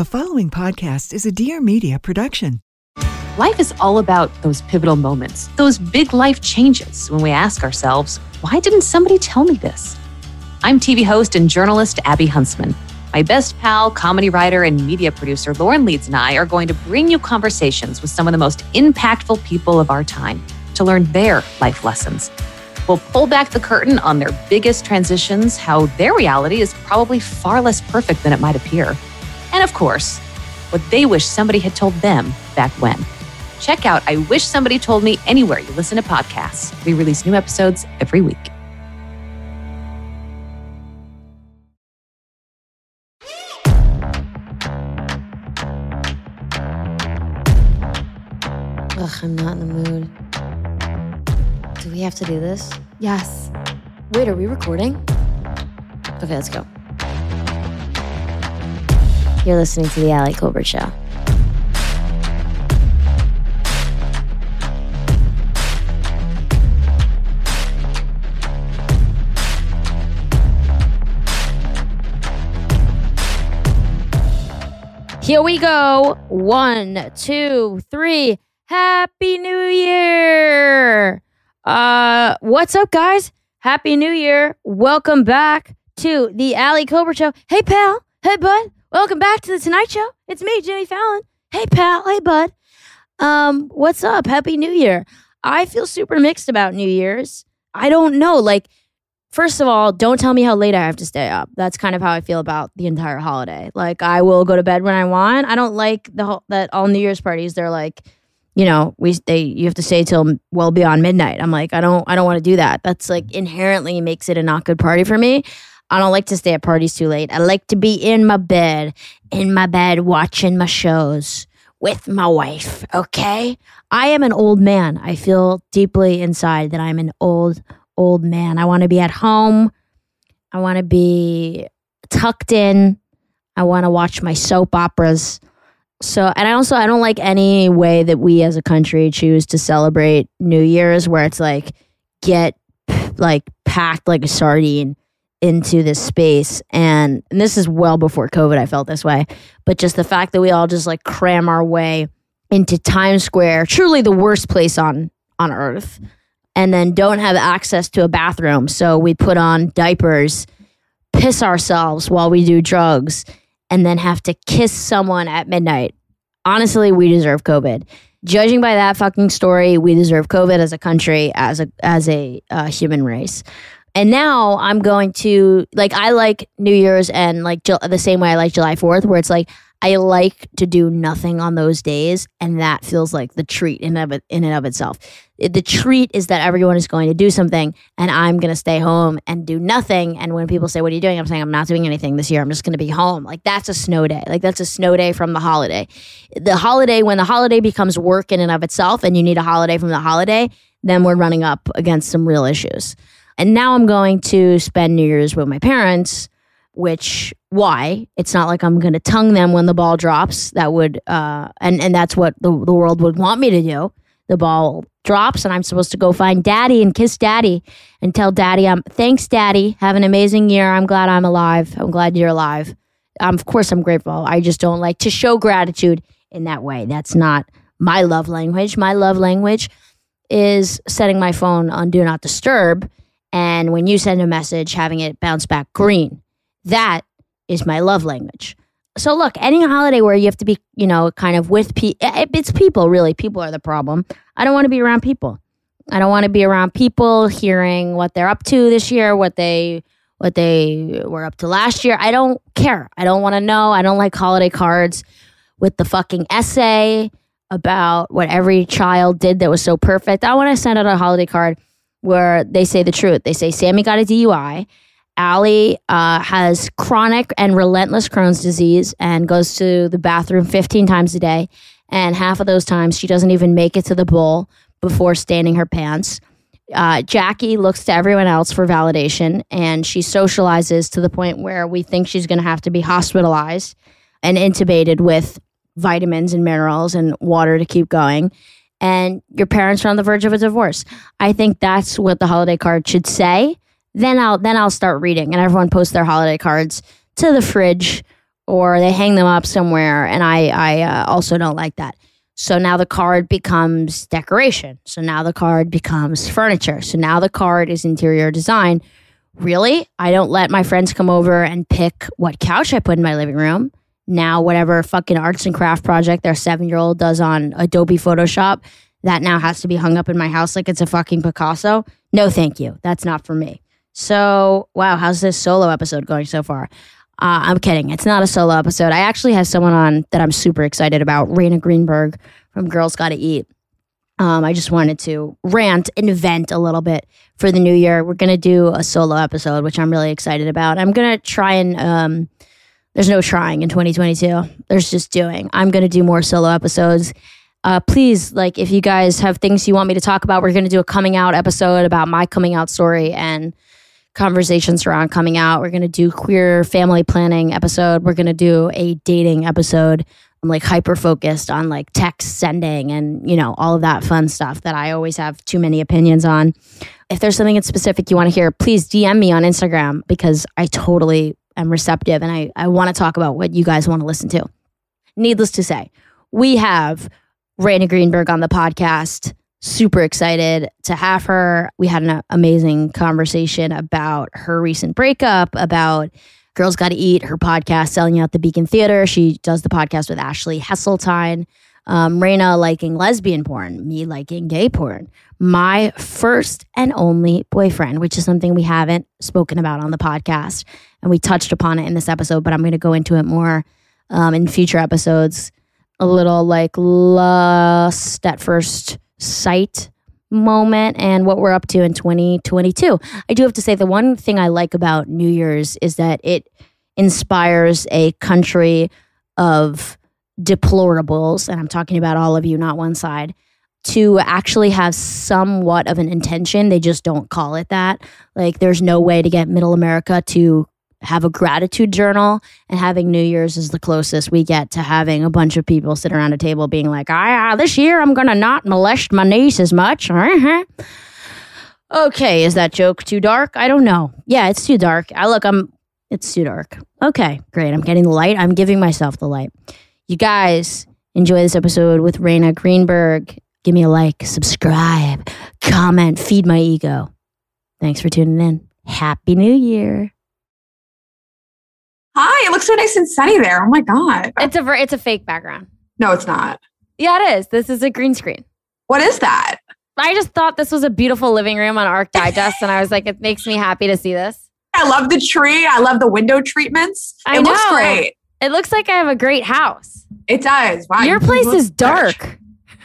The following podcast is a Dear Media production. Life is all about those pivotal moments, those big life changes when we ask ourselves, why didn't somebody tell me this? I'm TV host and journalist Abby Huntsman. My best pal, comedy writer, and media producer Lauren Leeds and I are going to bring you conversations with some of the most impactful people of our time to learn their life lessons. We'll pull back the curtain on their biggest transitions, how their reality is probably far less perfect than it might appear and of course, what they wish somebody had told them back when. Check out I Wish Somebody Told Me anywhere you listen to podcasts. We release new episodes every week. Ugh, I'm not in the mood. Do we have to do this? Yes. Wait, are we recording? Okay, let's go. You're listening to The Ali Kolbert Show. Here we go. One, two, three. Happy New Year. Uh, what's up, guys? Happy New Year. Welcome back to the Ali Kolbert Show. Hey, pal. Hey, bud. Welcome back to the Tonight Show. It's me, Jimmy Fallon. Hey, pal. Hey, bud. Um, what's up? Happy New Year. I feel super mixed about New Year's. I don't know. Like, first of all, don't tell me how late I have to stay up. That's kind of how I feel about the entire holiday. Like, I will go to bed when I want. I don't like the whole, that all New Year's parties. They're like, you know, we they you have to stay till well beyond midnight. I'm like, I don't I don't want to do that. That's like inherently makes it a not good party for me. I don't like to stay at parties too late. I like to be in my bed, in my bed, watching my shows with my wife. Okay. I am an old man. I feel deeply inside that I'm an old, old man. I want to be at home. I want to be tucked in. I want to watch my soap operas. So, and I also, I don't like any way that we as a country choose to celebrate New Year's where it's like, get like packed like a sardine into this space. And, and this is well before covid i felt this way. But just the fact that we all just like cram our way into times square truly the worst place on on earth and then don't have access to a bathroom. So we put on diapers piss ourselves while we do drugs and then have to kiss someone at midnight. Honestly we deserve covid. Judging by that fucking story we deserve covid as a country as a as a uh, human race and now I'm going to like I like New Year's and like the same way I like July 4th where it's like I like to do nothing on those days and that feels like the treat in of in and of itself. The treat is that everyone is going to do something and I'm going to stay home and do nothing and when people say what are you doing I'm saying I'm not doing anything this year. I'm just going to be home. Like that's a snow day. Like that's a snow day from the holiday. The holiday when the holiday becomes work in and of itself and you need a holiday from the holiday, then we're running up against some real issues. And now I'm going to spend New Year's with my parents, which why? It's not like I'm going to tongue them when the ball drops. That would, uh, and, and that's what the, the world would want me to do. The ball drops and I'm supposed to go find daddy and kiss daddy and tell daddy, I'm thanks, daddy. Have an amazing year. I'm glad I'm alive. I'm glad you're alive. Um, of course, I'm grateful. I just don't like to show gratitude in that way. That's not my love language. My love language is setting my phone on do not disturb and when you send a message, having it bounce back green. That is my love language. So look, any holiday where you have to be, you know, kind of with people, eh, eh, it's people really. People are the problem. I don't want to be around people. I don't want to be around people hearing what they're up to this year, what they what they were up to last year. I don't care. I don't want to know. I don't like holiday cards with the fucking essay about what every child did that was so perfect. I want to send out a holiday card where they say the truth. They say Sammy got a DUI. Ali uh, has chronic and relentless Crohn's disease and goes to the bathroom 15 times a day. And half of those times, she doesn't even make it to the bowl before staining her pants. Uh, Jackie looks to everyone else for validation and she socializes to the point where we think she's going to have to be hospitalized and intubated with vitamins and minerals and water to keep going and your parents are on the verge of a divorce. I think that's what the holiday card should say. Then I'll then I'll start reading and everyone posts their holiday cards to the fridge or they hang them up somewhere. And I, I uh, also don't like that. So now the card becomes decoration. So now the card becomes furniture. So now the card is interior design. Really? I don't let my friends come over and pick what couch I put in my living room. Now, whatever fucking arts and craft project their seven year old does on Adobe Photoshop, that now has to be hung up in my house like it's a fucking Picasso. No, thank you. That's not for me. So, wow, how's this solo episode going so far? Uh, I'm kidding. It's not a solo episode. I actually have someone on that I'm super excited about, Rayna Greenberg from Girls Gotta Eat. Um, I just wanted to rant and vent a little bit for the new year. We're going to do a solo episode, which I'm really excited about. I'm going to try and, um, there's no trying in 2022. There's just doing. I'm going to do more solo episodes. Uh, please, like, if you guys have things you want me to talk about, we're going to do a coming out episode about my coming out story and conversations around coming out. We're going to do queer family planning episode. We're going to do a dating episode. I'm like hyper focused on like text sending and, you know, all of that fun stuff that I always have too many opinions on. If there's something in specific you want to hear, please DM me on Instagram because I totally am receptive and I, I want to talk about what you guys want to listen to. Needless to say, we have Rayna Greenberg on the podcast super excited to have her. We had an amazing conversation about her recent breakup, about Girls Gotta Eat, her podcast, Selling Out the Beacon Theater. She does the podcast with Ashley Hesseltine. Um, Rayna liking lesbian porn, me liking gay porn. My first and only boyfriend, which is something we haven't spoken about on the podcast. And we touched upon it in this episode, but I'm going to go into it more um, in future episodes. A little like lust at first sight moment and what we're up to in 2022. I do have to say the one thing I like about New Year's is that it inspires a country of deplorables, and I'm talking about all of you, not one side, to actually have somewhat of an intention. They just don't call it that. Like, there's no way to get middle America to have a gratitude journal and having New Year's is the closest we get to having a bunch of people sit around a table being like, ah, this year I'm gonna not molest my niece as much. Uh-huh. Okay, is that joke too dark? I don't know. Yeah, it's too dark. I look, I'm it's too dark. Okay, great. I'm getting the light. I'm giving myself the light. You guys enjoy this episode with Rayna Greenberg. Give me a like, subscribe, comment, feed my ego. Thanks for tuning in. Happy New Year. Hi, it looks so nice and sunny there. Oh my god. It's a it's a fake background. No, it's not. Yeah, it is. This is a green screen. What is that? I just thought this was a beautiful living room on Arch Digest, and I was like, it makes me happy to see this. I love the tree. I love the window treatments. I it looks great. It looks like I have a great house. It does. Wow. Your place is fresh. dark.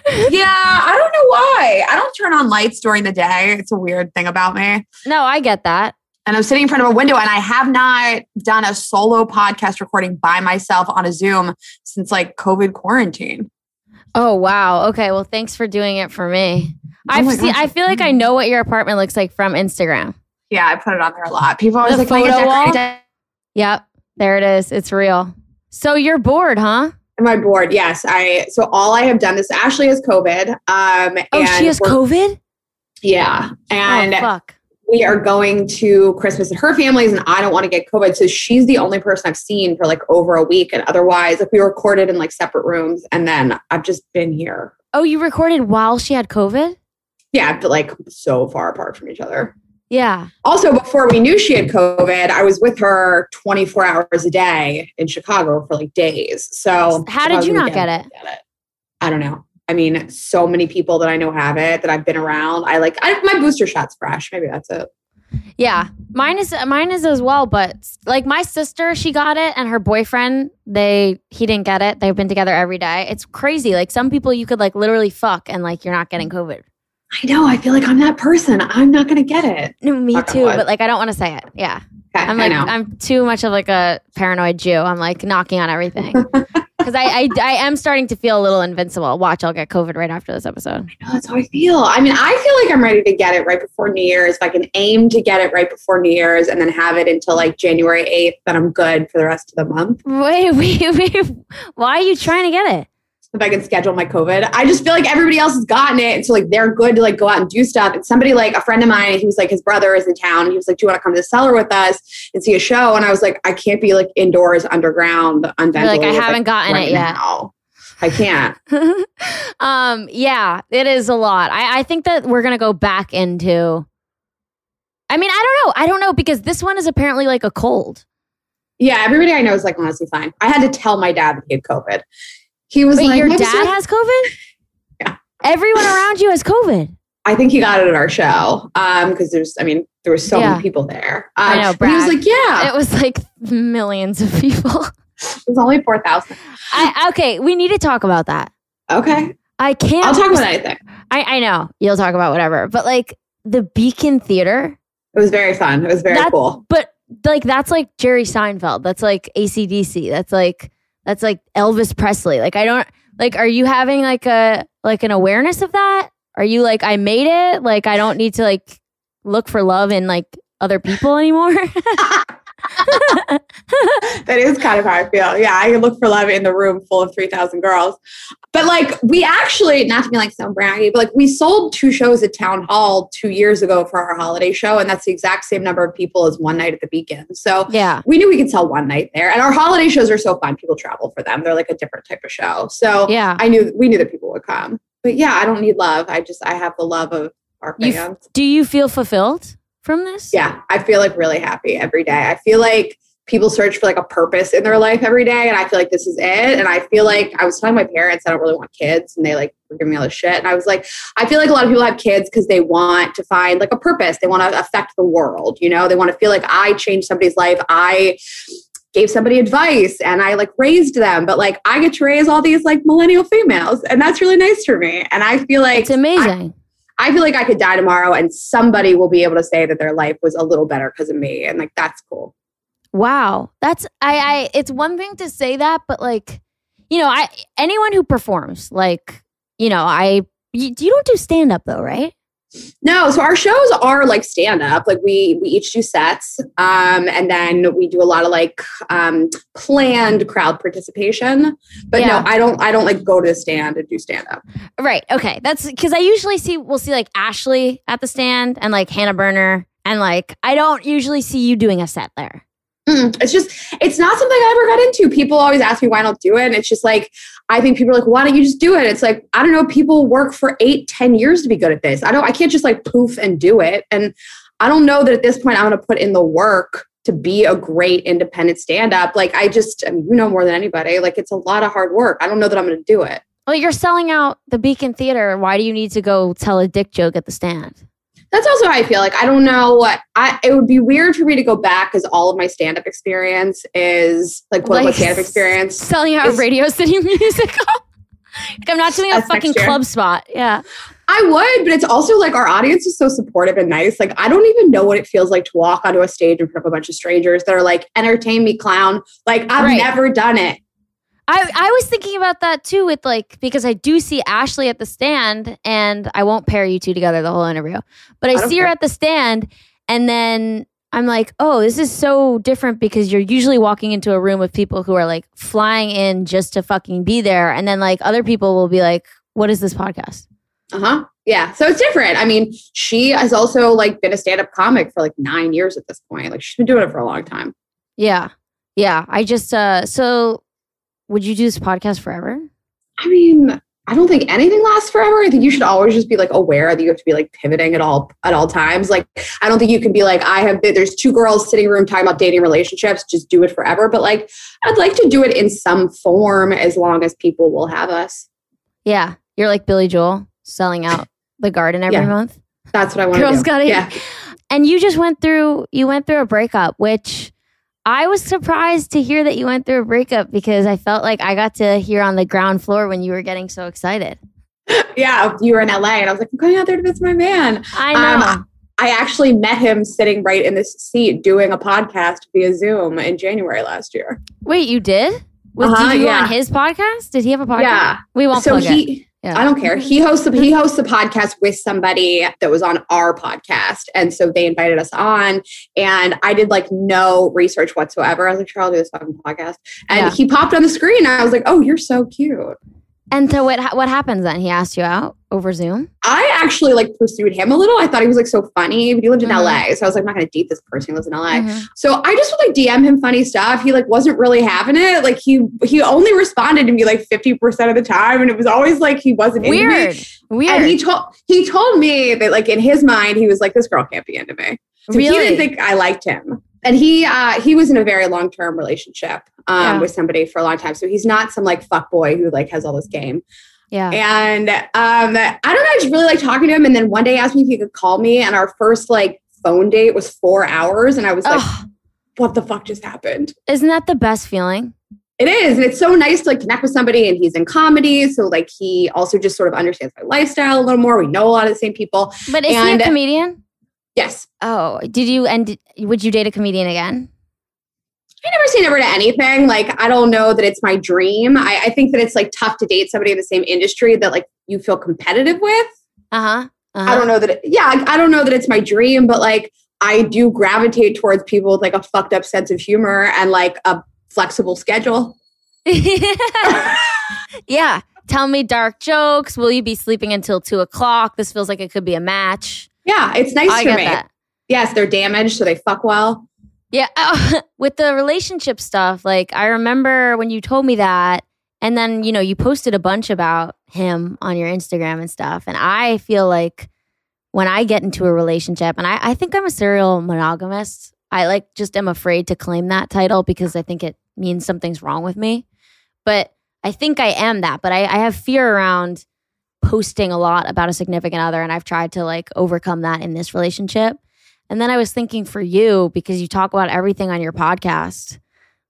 yeah, I don't know why. I don't turn on lights during the day. It's a weird thing about me. No, I get that. And I'm sitting in front of a window and I have not done a solo podcast recording by myself on a Zoom since like COVID quarantine. Oh wow. Okay. Well, thanks for doing it for me. Oh I've Oh seen. I feel like I know what your apartment looks like from Instagram. Yeah, I put it on there a lot. People always The like, "Why you photo wall? Yep. There it is. It's real. So you're bored, huh? Am I bored? Yes. I so all I have done this. Ashley has COVID. Um, Oh, she has COVID. Yeah, and oh fuck. we are going to Christmas at her family's, and I don't want to get COVID. So she's the only person I've seen for like over a week, and otherwise, like we recorded in like separate rooms, and then I've just been here. Oh, you recorded while she had COVID. Yeah, but like so far apart from each other. Yeah. Also, before we knew she had COVID, I was with her 24 hours a day in Chicago for like days. So How did you not get it? I don't know. I mean, so many people that I know have it that I've been around. I like I, my booster shot's fresh. Maybe that's it. Yeah, mine is mine is as well. But like my sister, she got it, and her boyfriend, they he didn't get it. They've been together every day. It's crazy. Like some people, you could like literally fuck, and like you're not getting COVID. I know. I feel like I'm that person. I'm not going to get it. No, me too. But like I don't want to say it. Yeah, Okay, I'm like. I'm too much of like a paranoid Jew. I'm like knocking on everything because I, I I am starting to feel a little invincible. Watch, I'll get COVID right after this episode. No, that's how I feel. I mean, I feel like I'm ready to get it right before New Year's. If I can aim to get it right before New Year's and then have it until like January 8th, then I'm good for the rest of the month. Wait, wait, wait. Why are you trying to get it? If I can schedule my COVID. I just feel like everybody else has gotten it. And so like they're good to like go out and do stuff. And somebody like a friend of mine, he was like his brother is in town. He was like, Do you want to come to the cellar with us and see a show? And I was like, I can't be like indoors underground You're like, I haven't gotten right it yet. now. I can't. um, yeah, it is a lot. I, I think that we're gonna go back into. I mean, I don't know. I don't know because this one is apparently like a cold. Yeah, everybody I know is like honestly fine. I had to tell my dad that he had COVID. He was Wait, like, your dad sorry." has COVID? Yeah. Everyone around you has COVID. I think he got it at our show. Um, because there's I mean, there were so Yeah. many people there. Um, I know, but He was like, Yeah, It was like millions of people. it was only four thousand. I okay, we need to talk about that. Okay. I can't. I'll talk about anything. I I know you'll talk about whatever, but like the Beacon Theater, It was very fun. It was very cool. but like that's like Jerry Seinfeld. That's like ACDC. That's like that's like Elvis Presley. Like I don't like. Are you having like a like an awareness of that? Are you like I made it? Like I don't need to like look for love in like other people anymore. that is kind of how I feel. Yeah, I look for love in the room full of 3,000 girls. But like, we actually, not to be like so braggy, but like, we sold two shows at Town Hall two years ago for our holiday show. And that's the exact same number of people as one night at the Beacon. So yeah. we knew we could sell one night there. And our holiday shows are so fun. People travel for them. They're like a different type of show. So Yeah. I knew, we knew that people would come. But yeah, I don't need love. I just, I have the love of our You fans. Do you feel fulfilled from this? Yeah, I feel like really happy every day. I feel like people search for like a purpose in their life every day, and I feel like this is it. And I feel like I was telling my parents I don't really want kids, and they like were giving me all this shit. And I was like, I feel like a lot of people have kids because they want to find like a purpose. They want to affect the world. You know, they want to feel like I changed somebody's life. I gave somebody advice and I like raised them, but like I get to raise all these like millennial females, and that's really nice for me. And I feel like It's amazing. I feel like I could die tomorrow and somebody will be able to say that their life was a little better because of me. And like, that's cool. Wow. That's I I it's one thing to say that, but like, you know, I anyone who performs, like, you know, I you, you don't do stand up though, right? No, so our shows are like stand up. Like we we each do sets, um, and then we do a lot of like um, planned crowd participation. But Yeah. no, I don't. I don't like go to the stand and do stand up. Right. Okay. That's because I usually see we'll see like Ashley at the stand and like Hannah Berner and like I don't usually see you doing a set there. Mm, It's just it's not something I ever got into. People always ask me why I don't do it, and it's just like I think people are like, why don't you just do it? It's like I don't know. People work for eight, ten years to be good at this. I don't. I can't just like poof and do it. And I don't know that at this point I'm going to put in the work to be a great independent stand up. Like I just, I mean, you know more than anybody. Like it's a lot of hard work. I don't know that I'm going to do it. Well, you're selling out the Beacon Theater. Why do you need to go tell a dick joke at the stand? That's also how I feel. Like I don't know what I. It would be weird for me to go back because all of my stand up experience is like unquote Like, stand up experience. Selling out It's- Radio City musical. like I'm not doing a fucking club spot. Yeah. I would, but it's also like our audience is so supportive and nice. Like I don't even know what it feels like to walk onto a stage in front of a bunch of strangers that are like, "Entertain me, clown." Like I've Right. never done it. I, I was thinking about that too with like because I do see Ashley at the stand and I won't pair you two together the whole interview. But I, I see her care. at the stand and then I'm like, "Oh, this is so different because you're usually walking into a room of people who are like flying in just to fucking be there and then like other people will be like, "What is this podcast?" Uh huh. Yeah. So it's different. I mean, she has also like been a stand up comic for like nine years at this point. Like she's been doing it for a long time. Yeah. Yeah, I just uh so would you do this podcast forever? I mean, I don't think anything lasts forever. I think you should always just be like aware that you have to be like pivoting at all at all times. Like I don't think you can be like I have there's two girls sitting room talking about dating relationships, just do it forever. But like I'd like to do it in some form as long as people will have us. Yeah. You're like Billy Joel selling out the garden every Yeah. month. That's what I want to Girls gotta yeah. And you just went through you went through a breakup, which I was surprised to hear that you went through a breakup because I felt like I got to hear on the ground floor when you were getting so excited. Yeah. You were in LA and I was like, I'm going out there to visit my man. I know. Um, I actually met him sitting right in this seat doing a podcast via Zoom in January last year. Wait, you did? Was, Uh-huh, did you yeah. on his podcast? Did he have a podcast? Yeah. We won't so plug it. Yeah. I don't care. He hosts the, he hosts the podcast with somebody that was on our podcast. And so they invited us on and I did like no research whatsoever. I was like, sure, I'll do this fucking podcast. And Yeah. he popped on the screen and I was like, oh, you're so cute. And so what what happens then? He asked you out over Zoom? I actually like pursued him a little. I thought he was like so funny, but he lived in Mhm. LA. So I was like, I'm not gonna date this person who lives in LA. Mhm. So I just would like DM him funny stuff. He like wasn't really having it. Like he he only responded to me like 50% of the time. And it was always like he wasn't into me. Weird. Weird. And he told he told me that like in his mind, he was like, This girl can't be into me. So really? he didn't think I liked him. And he uh he was in a very long term relationship um Yeah. with somebody for a long time. So he's not some like fuck boy who like has all this game. yeah. And um, I don't know, I just really like talking to him. And then one day he asked me if he could call me. And our first like phone date was four hours. And I was like, Ugh, what the fuck just happened? isn't that the best feeling? It is. And it's so nice to like connect with somebody. And he's in comedy. So like he also just sort of understands my lifestyle a little more. We know a lot of the same people. But is he a comedian? Yes. Oh, did you and would you date a comedian again? I never say never to anything. Like, I don't know that it's my dream. I, I think that it's like tough to date somebody in the same industry that like you feel competitive with. Uh huh. Uh-huh. I don't know that, it, yeah, I, I don't know that it's my dream, but like I do gravitate towards people with like a fucked up sense of humor and like a flexible schedule. yeah. Tell me dark jokes. Will you be sleeping until two o'clock? This feels like it could be a match. Yeah, it's nice I for me. that. Yes, they're damaged, so they fuck well. Yeah. Oh, with the relationship stuff, like I remember when you told me that, and then, you know, you posted a bunch about him on your Instagram and stuff. And I feel like when I get into a relationship, and I, I think I'm a serial monogamist, I like just am afraid to claim that title because I think it means something's wrong with me. But I think I am that, but I, I have fear around posting a lot about a significant other. And I've tried to like overcome that in this relationship. And then I was thinking for you, because you talk about everything on your podcast,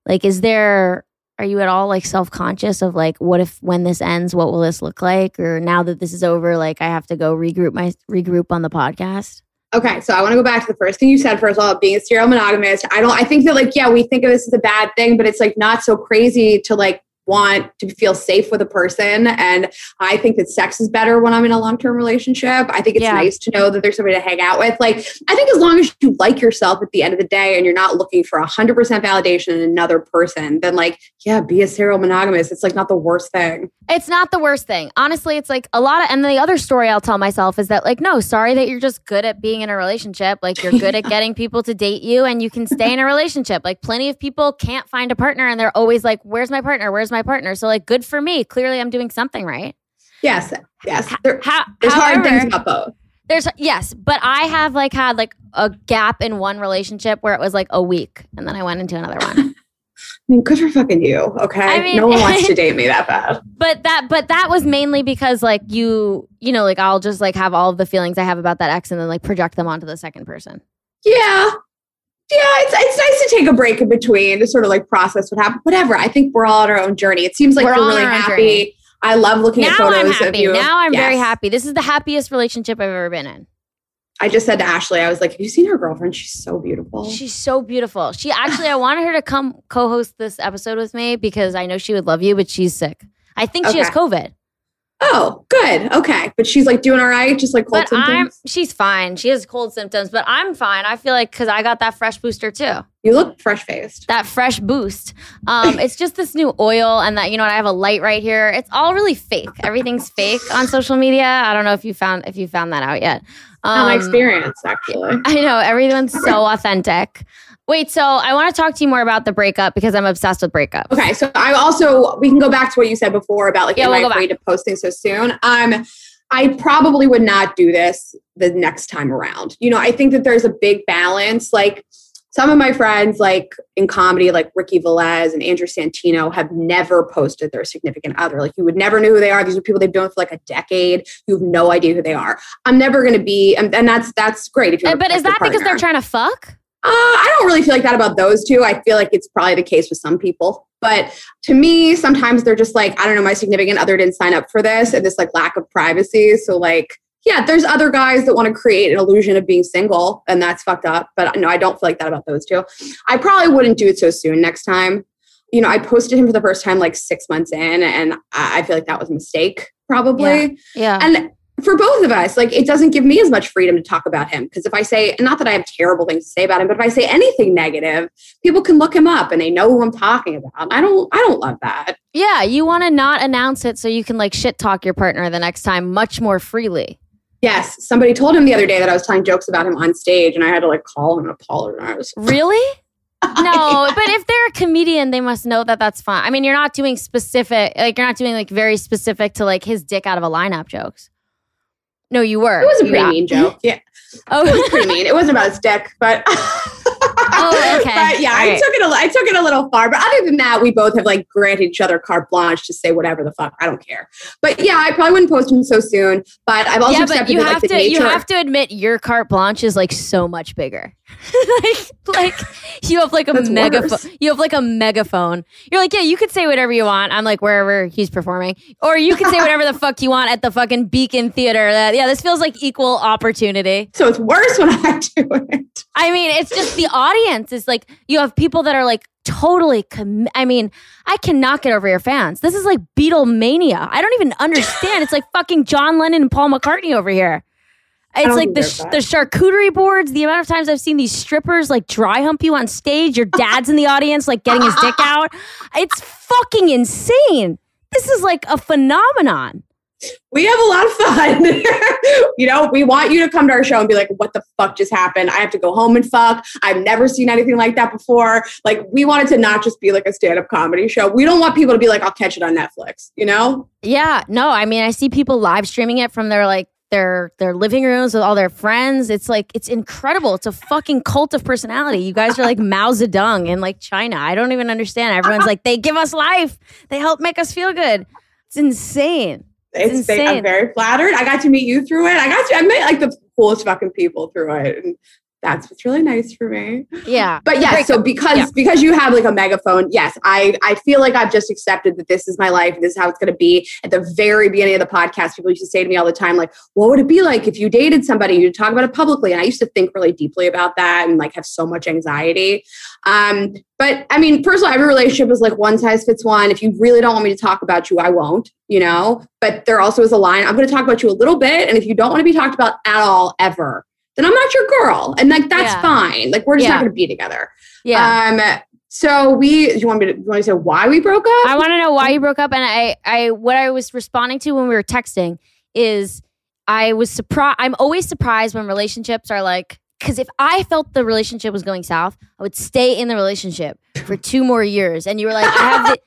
like, is there, are you at all like self conscious of like, what if when this ends, what will this look like? Or now that this is over, like, I have to go regroup my, regroup on the podcast? Okay, so I want to go back to the first thing you said. First of all, being a serial monogamist, I don't. I think that like yeah, we think of this as a bad thing, but it's like not so crazy to like want to feel safe with a person. And I think that sex is better when I'm in a long term relationship. I think it's Yeah. nice to know that there's somebody to hang out with. Like I think as long as you like yourself at the end of the day and you're not looking for hundred percent validation in another person, then like yeah, be a serial monogamist. It's like not the worst thing. It's not the worst thing. Honestly, it's like a lot of, and the other story I'll tell myself is that, like, no, sorry that you're just good at being in a relationship. Like, you're good at getting people to date you and you can stay in a relationship. Like, plenty of people can't find a partner and they're always like, where's my partner? Where's my partner? So, like, good for me. Clearly, I'm doing something right. Yes, yes. There, How, there's hard things about both. There's, yes, but I have like had like a gap in one relationship where it was like a week and then I went into another one. I mean, good for fucking you. Okay, I mean- no one wants to date me that bad. but that but that was mainly because like you you know like i'll just like have all of the feelings i have about that ex and then like project them onto the second person Yeah. Yeah, it's it's nice to take a break in between to sort of like process what happened. Whatever. I think we're all on our own journey. It seems like We're you're really happy. journey. I love looking at now photos i'm of happy you. now i'm very happy this is the happiest relationship i've ever been in I just said to Ashley, I was like, "Have you seen her girlfriend? She's so beautiful." she's so beautiful she actually i wanted her to come co-host this episode with me because i know she would love you but she's sick i think she has covid oh, good. Okay, but she's like doing all right, just like cold but i'm symptoms. she's fine she has cold symptoms but i'm fine i feel like because i got that fresh booster too You look fresh faced. that fresh boost. Um, it's just this new oil, and that you know, what, I have a light right here. It's all really fake. Everything's fake on social media. I don't know if you found if you found that out yet. Not my Um, experience, actually. I know everyone's so authentic. Wait, so I want to talk to you more about the breakup because I'm obsessed with breakups. Okay, so I also we can go back to what you said before about like Yeah, am we'll I afraid to posting so soon? Um, I probably would not do this the next time around. You know, I think that there's a big balance. Like some of my friends, like in comedy, like Ricky Velez and Andrew Santino, have never posted their significant other. Like you would never know who they are. These are people they've known for like a decade. You have no idea who they are. I'm never going to be, and, and that's that's great if you're. Uh, But is that because they're trying to fuck? Uh, I don't really feel like that about those two. I feel like it's probably the case with some people. But to me, sometimes they're just like, I don't know, my significant other didn't sign up for this and this like lack of privacy. So like, yeah, there's other guys that want to create an illusion of being single and that's fucked up. But no, I don't feel like that about those two. I probably wouldn't do it so soon next time. You know, I posted him for the first time like six months in and I I feel like that was a mistake probably. Yeah. And for both of us, like it doesn't give me as much freedom to talk about him. Because if I say, not that I have terrible things to say about him, but if I say anything negative, people can look him up and they know who I'm talking about. I don't, I don't love that. Yeah, you want to not announce it so you can like shit talk your partner the next time much more freely. Yes, somebody told him the other day that I was telling jokes about him on stage, and I had to like call him and apologize. Really? no, but if they're a comedian, they must know that that's fine. I mean, you're not doing specific, like you're not doing like very specific to like his dick out of a lineup jokes. No, you were. It was a pretty got- mean joke. Yeah, Oh, it was pretty mean. It wasn't about his dick, but Oh, okay. But yeah, I All right. took it. A, I took it a little far. But other than that, we both have like granted each other carte blanche to say whatever the fuck. I don't care. But yeah, I probably wouldn't post him so soon. But I've also yeah, but accepted you that, like, have the to you have to admit your carte blanche is like so much bigger. like like you have like a That's megaphone. worse. You have like a megaphone. You're like, yeah, you could say whatever you want. I'm like wherever he's performing, or you can say whatever the fuck you want at the fucking Beacon Theater. That yeah, this feels like equal opportunity. So it's worse when I do it. I mean, it's just the audience is like you have people that are like totally. Com- I mean, I cannot get over your fans. This is like Beatlemania. I don't even understand. It's like fucking John Lennon and Paul McCartney over here. It's like the sh- the charcuterie boards. The amount of times I've seen these strippers like dry hump you on stage. Your dad's in the audience, like getting his dick out. It's fucking insane. This is like a phenomenon. We have a lot of fun. you know, we want you to come to our show and be like, what the fuck just happened? I have to go home and fuck. I've never seen anything like that before. Like, we want it to not just be like a stand up comedy show. We don't want people to be like, I'll catch it on Netflix, you know? Yeah, no, I mean, I see people live streaming it from their like their their living rooms with all their friends. It's like it's incredible. It's a fucking cult of personality. You guys are like Mao Zedong in like China. I don't even understand. Everyone's like, they give us life. They help make us feel good. It's insane. It's, It's they- insane. I'm very flattered. I got to meet you through it. I got to, I met like the coolest fucking people through it. And that's what's really nice for me. Yeah. But yeah, so because Yeah. because you have like a megaphone, yes, I I feel like I've just accepted that this is my life. This is how it's going to be. At the very beginning of the podcast, people used to say to me all the time, like, "What would it be like if you dated somebody? You talk about it publicly." And I used to think really deeply about that and like have so much anxiety. Um, but I mean, personally, every relationship is like one size fits one. If you really don't want me to talk about you, I won't. You know. But there also is a line. I'm going to talk about you a little bit, and if you don't want to be talked about at all ever, then I'm not your girl, and like that's Yeah. fine. Like we're just Yeah. not going to be together. Yeah. Um. So we. Do you want me to? You want to say why we broke up? I want to know why you broke up. And I, I, what I was responding to when we were texting is I was surprised. I'm always surprised when relationships are like, because if I felt the relationship was going south, I would stay in the relationship for two more years. And you were like, I have the,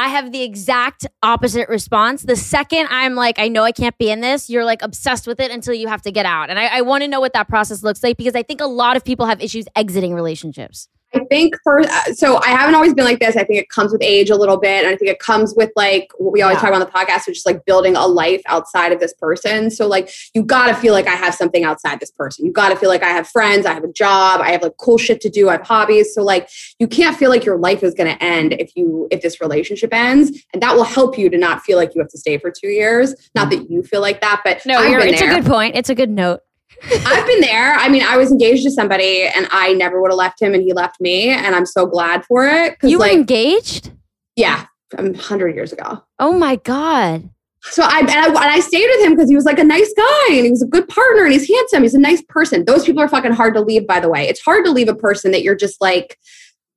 I have the exact opposite response. The second I'm like, I know I can't be in this, you're like obsessed with it until you have to get out. And I, I want to know what that process looks like because I think a lot of people have issues exiting relationships. I think for uh, so I haven't always been like this. I think it comes with age a little bit, and I think it comes with like what we always Yeah. talk about on the podcast, which is like building a life outside of this person. So like you got to feel like I have something outside this person. You got to feel like I have friends, I have a job, I have like cool shit to do, I have hobbies. So like you can't feel like your life is going to end if you if this relationship ends, and that will help you to not feel like you have to stay for two years. Not that you feel like that, but No, I've you're, been it's there. a good point. It's a good note. I've been there. I mean, I was engaged to somebody and I never would have left him and he left me. And I'm so glad for it. You were like, engaged? yeah, a hundred years ago. Oh my God. So I, and I, and I stayed with him because he was like a nice guy and he was a good partner and he's handsome. He's a nice person. Those people are fucking hard to leave, by the way. It's hard to leave a person that you're just like,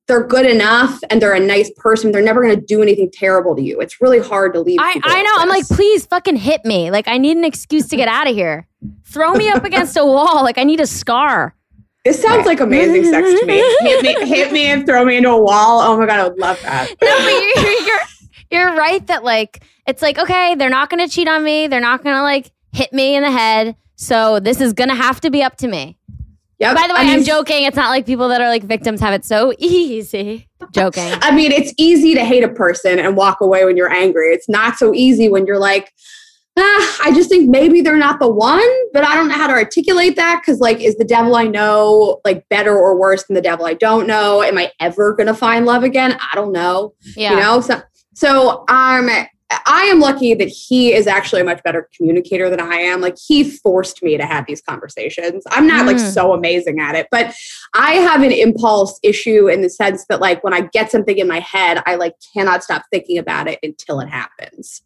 they're good enough and they're a nice person. They're never going to do anything terrible to you. It's really hard to leave. I, I know. I'm like, please fucking hit me. Like, I need an excuse to get out of here. Throw me up against a wall. Like, I need a scar. this sounds like amazing sex to me. Hit me, hit me and throw me into a wall. Oh my God, I would love that. No, but you're, you're, you're right that, like, it's like, okay, they're not going to cheat on me. They're not going to, like, hit me in the head. So this is going to have to be up to me. Yep. By the way, I mean, am joking. It's not like people that are like victims have it so easy. Joking. I mean, it's easy to hate a person and walk away when you're angry. It's not so easy when you're like, ah, I just think maybe they're not the one, but I don't know how to articulate that because, like, is the devil I know like better or worse than the devil I don't know? Am I ever gonna find love again? I don't know. Yeah. You know, so so um, I am lucky that he is actually a much better communicator than I am. Like he forced me to have these conversations. I'm not like Mm. so amazing at it, but I have an impulse issue in the sense that like when I get something in my head, I like cannot stop thinking about it until it happens.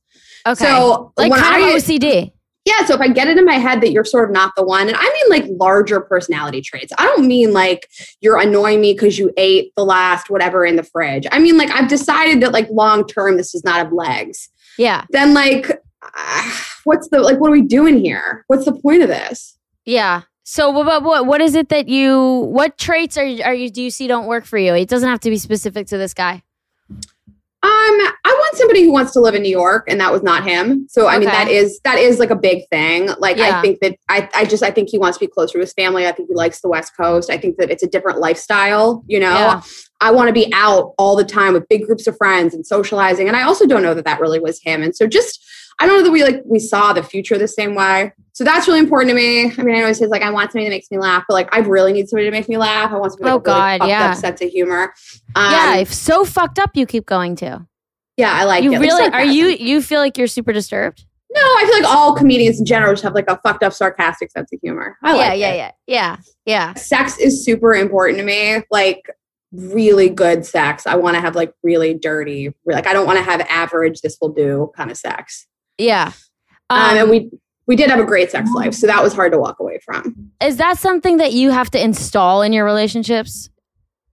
Okay. So like when kind I, of OCD. yeah, so if I get it in my head that you're sort of not the one, and I mean like larger personality traits. I don't mean like you're annoying me because you ate the last whatever in the fridge. I mean like I've decided that like long term this does not have legs. Yeah. Then like what's the like what are we doing here? What's the point of this? Yeah. So what what what is it that you what traits are you, are you do you see don't work for you? It doesn't have to be specific to this guy. Um, I want somebody who wants to live in New York, and that was not him. So I mean, that is that is like a big thing. Like Yeah. I think that I I just I think he wants to be closer to his family. I think he likes the West Coast. I think that it's a different lifestyle. You know, Yeah. I want to be out all the time with big groups of friends and socializing. And I also don't know that that really was him. And so just I don't know that we like we saw the future the same way. So that's really important to me. I mean, I always say like I want somebody that makes me laugh, but like I really need somebody to make me laugh. I want somebody Oh, really God, fucked yeah. up sense of humor. Um, yeah, if so fucked up you keep going to. yeah, I like you it. Like really are you you feel like you're super disturbed? No, I feel like all comedians in general just have like a fucked up sarcastic sense of humor. I yeah, like yeah, it. yeah. Yeah. Yeah. Sex is super important to me. Like really good sex. I want to have like really dirty. Like I don't want to have average. This will do kind of sex. Yeah. Um, and Um, we we did have a great sex life, so that was hard to walk away from. is that something that you have to install in your relationships?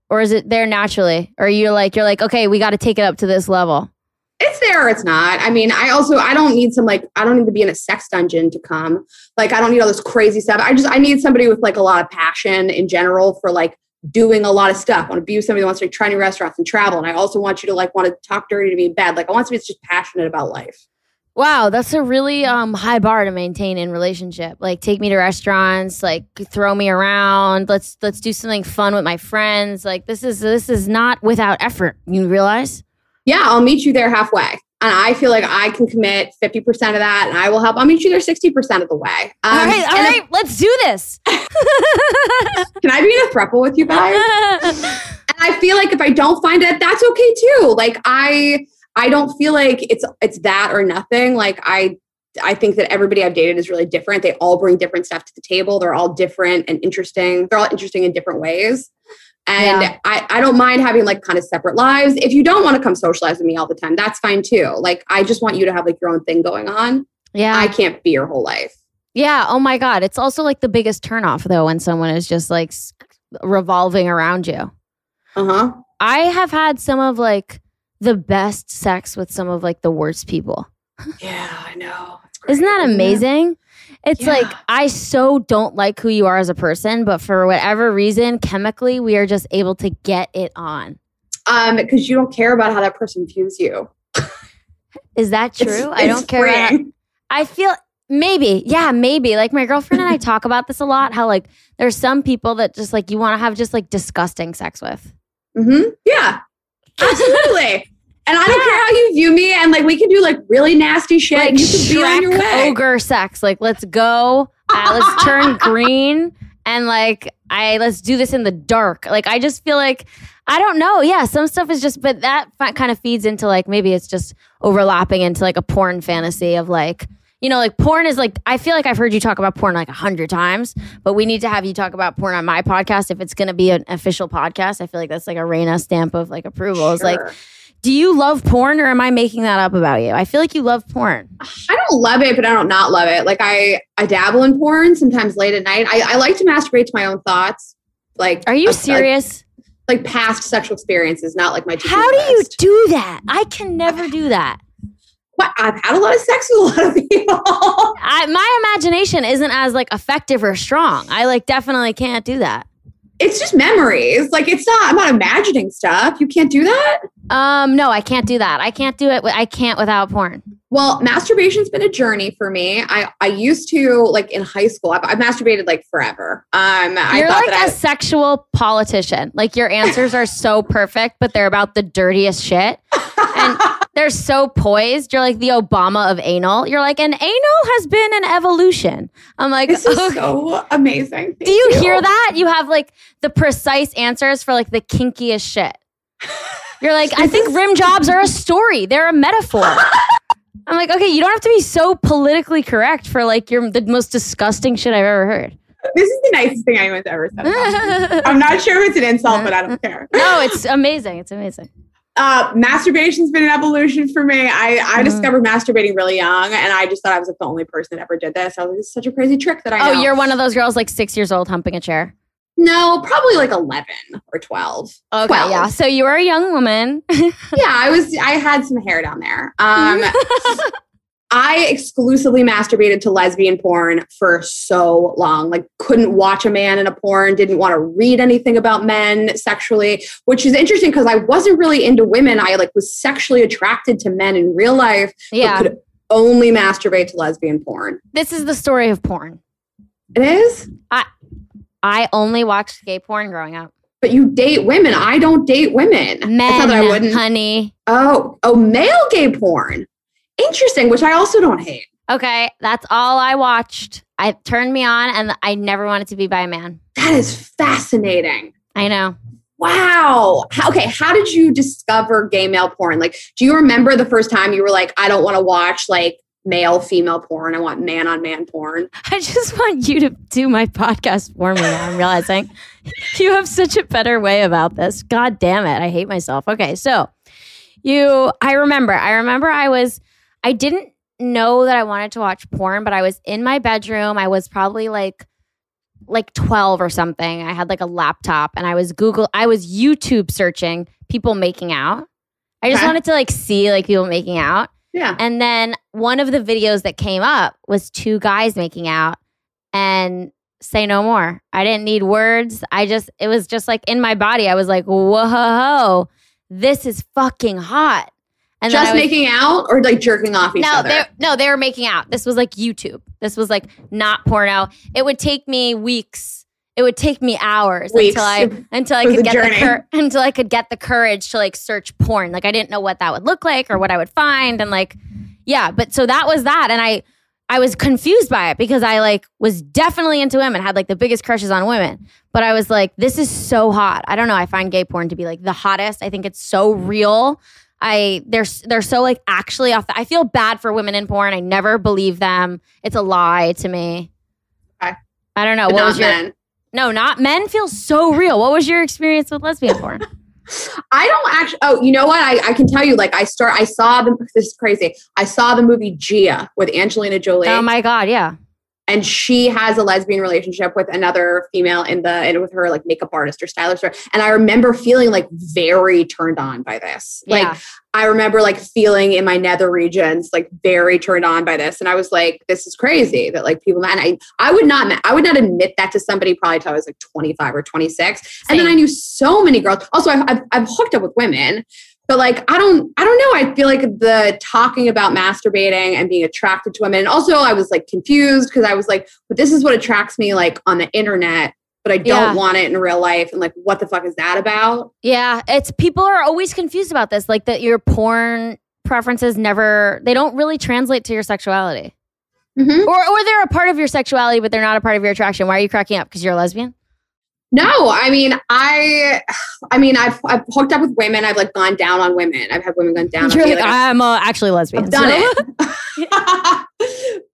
Or is it there naturally? Or you're like you're like, okay, we got to take it up to this level. It's there or it's not. I mean, I also I don't need some like I don't need to be in a sex dungeon to come. Like I don't need all this crazy stuff. I just I need somebody with like a lot of passion in general for like doing a lot of stuff. I want to be with somebody who wants to try new restaurants and travel. And I also want you to like want to talk dirty to me in bed. Like I want somebody that's just passionate about life. Wow, that's a really um high bar to maintain in relationship. Like take me to restaurants, like throw me around. Let's let's do something fun with my friends. Like this is this is not without effort. You realize? Yeah, I'll meet you there halfway. And I feel like I can commit 50% of that and I will help. I'll meet you there 60% of the way. Um, all right, all right, let's do this. Can I be in a throuple with you guys? and I feel like if I don't find it, that's okay too. Like I I don't feel like it's it's that or nothing. Like I I think that everybody I've dated is really different. They all bring different stuff to the table. They're all different and interesting. They're all interesting in different ways. And Yeah. I, I don't mind having like kind of separate lives. If you don't want to come socialize with me all the time, that's fine too. Like I just want you to have like your own thing going on. yeah. I can't be your whole life. Yeah. Oh my God. It's also like the biggest turnoff though when someone is just like revolving around you. Uh-huh. I have had some of like the best sex with some of like the worst people. Yeah, I know. Isn't that amazing? It's Yeah. like I so don't like who you are as a person, but for whatever reason, chemically, we are just able to get it on. Um, because you don't care about how that person views you. Is that It's- true? I don't care. About. I feel maybe, yeah, maybe. Like my girlfriend and I talk about this a lot. How like there's some people that just like you want to have just like disgusting sex with. Mm-hmm. Yeah, absolutely. And I don't care how you view me, and like we can do like really nasty shit. like you can be on your way. ogre sex. Like, let's go. Uh, let's turn green and like I let's do this in the dark. Like, I just feel like I don't know. Yeah, some stuff is just, but that kind of feeds into like maybe it's just overlapping into like a porn fantasy of like. You know, like porn is like, I feel like I've heard you talk about porn like a hundred times, but we need to have you talk about porn on my podcast if it's going to be an official podcast. I feel like that's like a Rayna stamp of like approval. It's like, Sure. Do you love porn or am I making that up about you? I feel like you love porn. I don't love it, but I don't not love it. Like I, I dabble in porn sometimes late at night. I, I like to masturbate to my own thoughts. Like, Are you serious? Like, past sexual experiences, not like my. How do you do that? I can never do that. What? I've had a lot of sex with a lot of people. I, my imagination isn't as like effective or strong. I like definitely can't do that. It's just memories. Like it's not. I'm not imagining stuff. You can't do that. Um, no, I can't do that. I can't do it. I can't without porn. Well, masturbation's been a journey for me. I I used to like in high school. I've, I've masturbated like forever. Um, I You're like a sexual politician. Like your answers are so perfect, but they're about the dirtiest shit. And they're so poised. You're like the Obama of anal. You're like, and anal has been an evolution. I'm like, this is okay. so amazing. do you hear that? You have like the precise answers for like the kinkiest shit. You're like, I think rim jobs are a story. They're a metaphor. I'm like, okay, you don't have to be so politically correct for like your the most disgusting shit I've ever heard. This is the nicest thing anyone's ever said. I'm not sure if it's an insult, but I don't care. No, it's amazing. It's amazing. Uh, masturbation's been an evolution for me. I, I Mhm. discovered masturbating really young, and I just thought I was like the only person that ever did this. I was like, this is such a crazy trick that I Oh, know. you're one of those girls like six years old humping a chair. no, probably like eleven or twelve. Okay, 12. yeah. So you were a young woman. yeah, I was. I had some hair down there. Um, I exclusively masturbated to lesbian porn for so long. Like, couldn't watch a man in a porn. Didn't want to read anything about men sexually, which is interesting because I wasn't really into women. I like was sexually attracted to men in real life, yeah. but could only masturbate to lesbian porn. This is the story of porn. It is, I I only watched gay porn growing up. but you date women. I don't date women. Men, not I wouldn't. honey. Oh, oh, male gay porn. Interesting, which I also don't hate. Okay, that's all I watched. I turned me on, and I never wanted to be by a man. That is fascinating. I know. Wow. How, okay. How did you discover gay male porn? Like, do you remember the first time you were like, I don't want to watch like male female porn. I want man on man porn. I just want you to do my podcast for me. Now I'm realizing you have such a better way about this. God damn it. I hate myself. Okay. So you, I remember, I remember I was, I didn't know that I wanted to watch porn, but I was in my bedroom. I was probably like, like 12 or something. I had like a laptop and I was Google, I was YouTube searching people making out. I just Okay. wanted to like see like people making out. Yeah. And then one of the videos that came up was two guys making out and say no more. I didn't need words. I just, it was just like in my body. I was like, whoa, this is fucking hot. And Just was- making out or like jerking off each no, other? they no, they were making out. This was like YouTube. This was like not porno. It would take me weeks. It would take me hours Weeks. until I until I could get the cur- until I could get the courage to like search porn. Like I didn't know what that would look like or what I would find and like yeah, but so that was that and I I was confused by it because I like was definitely into women, had like the biggest crushes on women. But I was like this is so hot. I don't know, I find gay porn to be like the hottest. I think it's so real. I they're they're so like actually off. I feel bad for women in porn. I never believe them. It's a lie to me. Okay. I don't know. But what not was your men. no? Not men feel so real. What was your experience with lesbian porn? I don't actually. Oh, you know what? I, I can tell you. Like, I start. I saw the. This is crazy. I saw the movie Gia with Angelina Jolie. oh my god, yeah. And she has a lesbian relationship with another female in the and with her like makeup artist or stylist or- and i remember feeling like very turned on by this. Like Yeah. i remember like feeling in my nether regions like very turned on by this. And i was like this is crazy that like people and i i would not i would not admit that to somebody probably till i was like 25 or 26 and then i knew so many girls. Also I've, I've, I've hooked up with women but like i don't i don't know i feel like the talking about masturbating and being attracted to women and also i was like confused because i was like but this is what attracts me like on the internet but i don't Yeah. want it in real life and like what the fuck is that about Yeah, it's people are always confused about this. Like that your porn preferences never they don't really translate to your sexuality. Mhm. Or or they're a part of your sexuality, but they're not a part of your attraction. Why are you cracking up? Because you're a lesbian? No i mean i i mean I've, I've hooked up with women i've like gone down on women i've had women gone down You're on me like, like, I'm uh, actually lesbian. I've done so- it.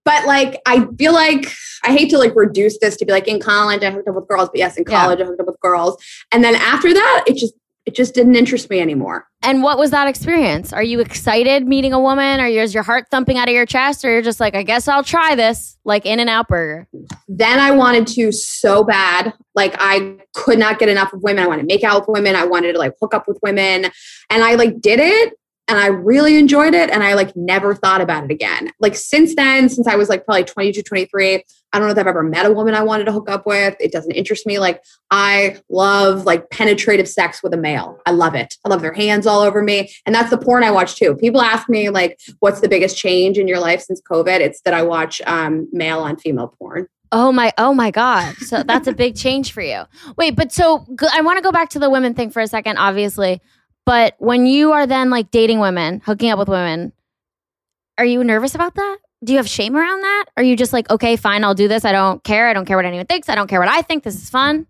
but like, I feel like I hate to like reduce this to be like in college I hooked up with girls, but yes, in Yeah. college I hooked up with girls, and then after that, it just it just didn't interest me anymore. And what was that experience? Are you excited meeting a woman, or is your heart thumping out of your chest, or you're just like, I guess I'll try this, like In and Out Burger? Then I wanted to so bad, like I could not get enough of women. I wanted to make out with women. I wanted to like hook up with women, and I like did it. And I really enjoyed it. And I like never thought about it again. Like since then, since I was like probably 22, 23, I don't know if I've ever met a woman I wanted to hook up with. It doesn't interest me. Like I love like penetrative sex with a male. I love it. I love their hands all over me. And that's the porn I watch too. People ask me like, what's the biggest change in your life since COVID? It's that I watch um, male on female porn. Oh my, oh my God. So that's a big change for you. Wait, but so I want to go back to the women thing for a second, obviously. But when you are then like dating women, hooking up with women, are you nervous about that? Do you have shame around that? Are you just like, okay, fine, I'll do this. I don't care. I don't care what anyone thinks. I don't care what I think. This is fun.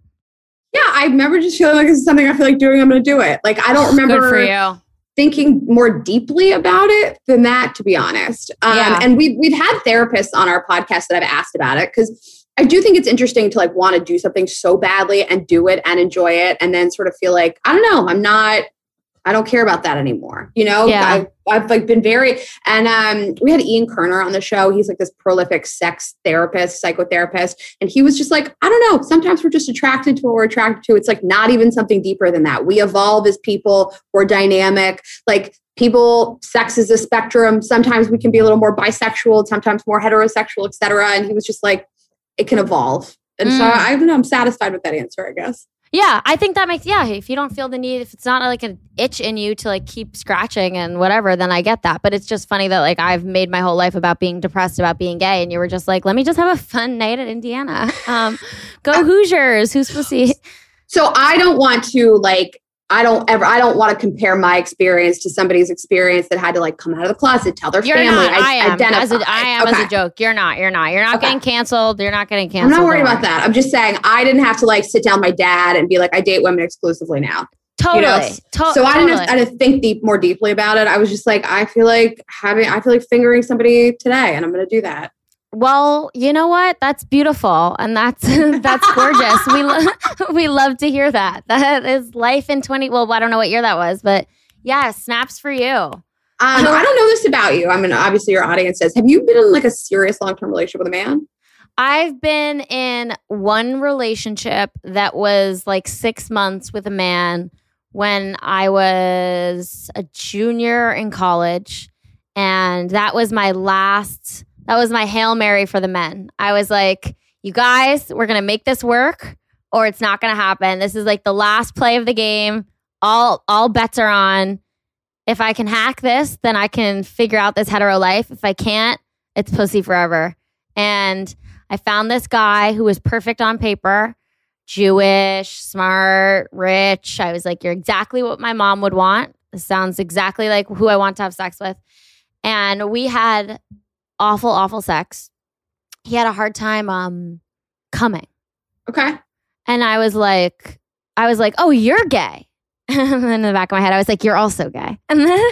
Yeah, I remember just feeling like this is something I feel like doing. I'm going to do it. Like I don't remember thinking more deeply about it than that, to be honest. Um, Yeah. And we've we've had therapists on our podcast that I've asked about it because I do think it's interesting to like want to do something so badly and do it and enjoy it, and then sort of feel like I don't know, I'm not. I don't care about that anymore. You know, Yeah. I've, I've like been very, and um, we had Ian Kerner on the show. He's like this prolific sex therapist, psychotherapist. And he was just like, I don't know. Sometimes we're just attracted to what we're attracted to. It's like not even something deeper than that. We evolve as people. We're dynamic. Like people, sex is a spectrum. Sometimes we can be a little more bisexual, sometimes more heterosexual, etc. And he was just like, it can evolve. And so Mm. I don't know. I'm satisfied with that answer, I guess. Yeah, I think that makes yeah. If you don't feel the need, if it's not like an itch in you to like keep scratching and whatever, then I get that. But it's just funny that like I've made my whole life about being depressed about being gay, and you were just like, let me just have a fun night at Indiana. Um, go Hoosiers! Who's pussy? so i don't want to like i don't ever i don't want to compare my experience to somebody's experience that had to like come out of the closet tell their You're family not. I am. identify. As a, I am as Okay. a joke. You're not. You're not. You're not Okay. getting canceled. You're not getting canceled. i'm not worried about that i'm just saying i didn't have to like sit down with my dad and be like i date women exclusively now Totally. know, To- so i didn't have, I didn't think deep more deeply about it i was just like i feel like having i feel like fingering somebody today and i'm gonna do that Well, you know what? That's beautiful, and that's that's gorgeous. we lo- we love to hear that. That is life in twenty. Well, I don't know what year that was, but yeah, snaps for you. um, I don't know this about you. I mean, obviously, your audience says, have you been in like a serious long term relationship with a man? I've been in one relationship that was like six months with a man when I was a junior in college. And that was my last, that was my Hail Mary for the men. I was like, you guys, we're going to make this work or it's not going to happen. This is like the last play of the game. All, all bets are on. If I can hack this, then I can figure out this hetero life. If I can't, it's pussy forever. And I found this guy who was perfect on paper Jewish, smart, rich. I was like, You're exactly what my mom would want. This sounds exactly like who I want to have sex with. And we had awful, awful sex. He had a hard time um coming. Okay. And I was like, I was like, oh, you're gay. and then in the back of my head, I was like, you're also gay. And then,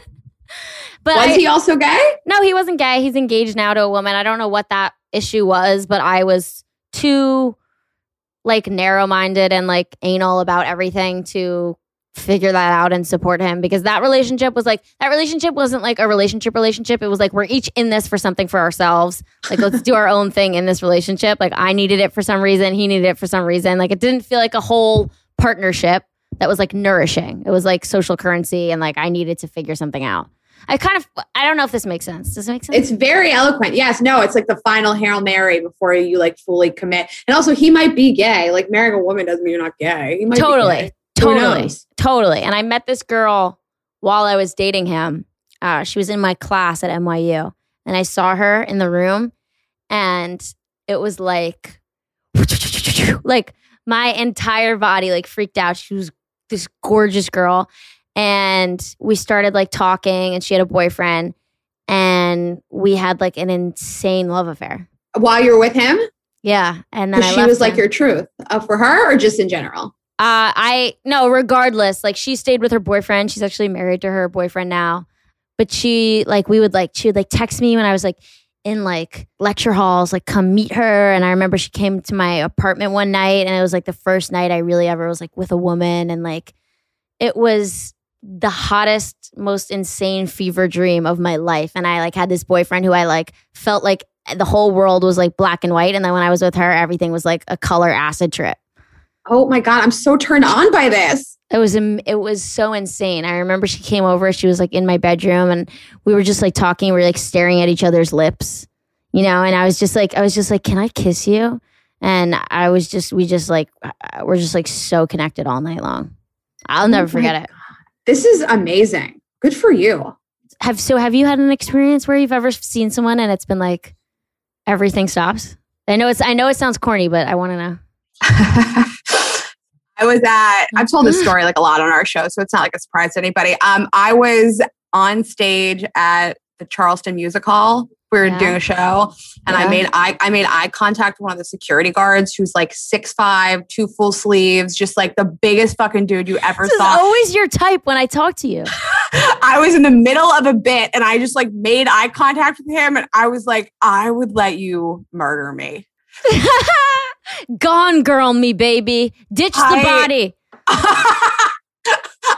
but was I, he also gay? no, he wasn't gay. He's engaged now to a woman. I don't know what that issue was, but I was too like narrow minded and like anal about everything to figure that out and support him because that relationship was like that relationship wasn't like a relationship relationship. It was like we're each in this for something for ourselves. Like let's do our own thing in this relationship. Like i needed it for some reason. He needed it for some reason. Like it didn't feel like a whole partnership that was like nourishing. It was like social currency and like i needed to figure something out. I kind of i don't know if this makes sense. Does it make sense? It's very eloquent. Yes, no, it's like the final Hail Mary before you like fully commit. And also, he might be gay. Like marrying a woman doesn't mean you're not gay. He might be totally totally. Totally. And i met this girl while i was dating him. Uh, she was in my class at nyu and i saw her in the room and it was like like my entire body like freaked out. She was this gorgeous girl and we started like talking and she had a boyfriend and we had like an insane love affair. While you're with him, yeah and then I she left was like your truth uh, for her, or just in general. Uh, I no, regardless, like she stayed with her boyfriend. She's actually married to her boyfriend now. But she like we would like she would like text me when I was like in like lecture halls, like come meet her. And I remember she came to my apartment one night and it was like the first night I really ever was like with a woman and like it was the hottest, most insane fever dream of my life. And I like had this boyfriend who I like felt like the whole world was like black and white. And then when I was with her, everything was like a color acid trip. Oh my god, I'm so turned on by this. It was it was so insane. I remember she came over. She was like in my bedroom, and we were just like talking. We were like staring at each other's lips, you know. And I was just like, I was just like, "Can I kiss you?" And I was just, we just like, uh, we're just like so connected all night long. I'll never Oh my forget it. This is amazing. Good for you. Have so? Have you had an experience where you've ever seen someone and it's been like everything stops? I know it's. I know it sounds corny, but I want to know. I was at, I've told this story like a lot on our show, so it's not like a surprise to anybody. Um, I was on stage at the Charleston Music Hall. We were Yeah. doing a show and I made eye I made eye contact with one of the security guards who's like six five, two full sleeves, just like the biggest fucking dude you ever This is saw. always your type when I talk to you. I was in the middle of a bit and I just like made eye contact with him and I was like, I would let you murder me. Gone girl, me baby. Ditch the I- body.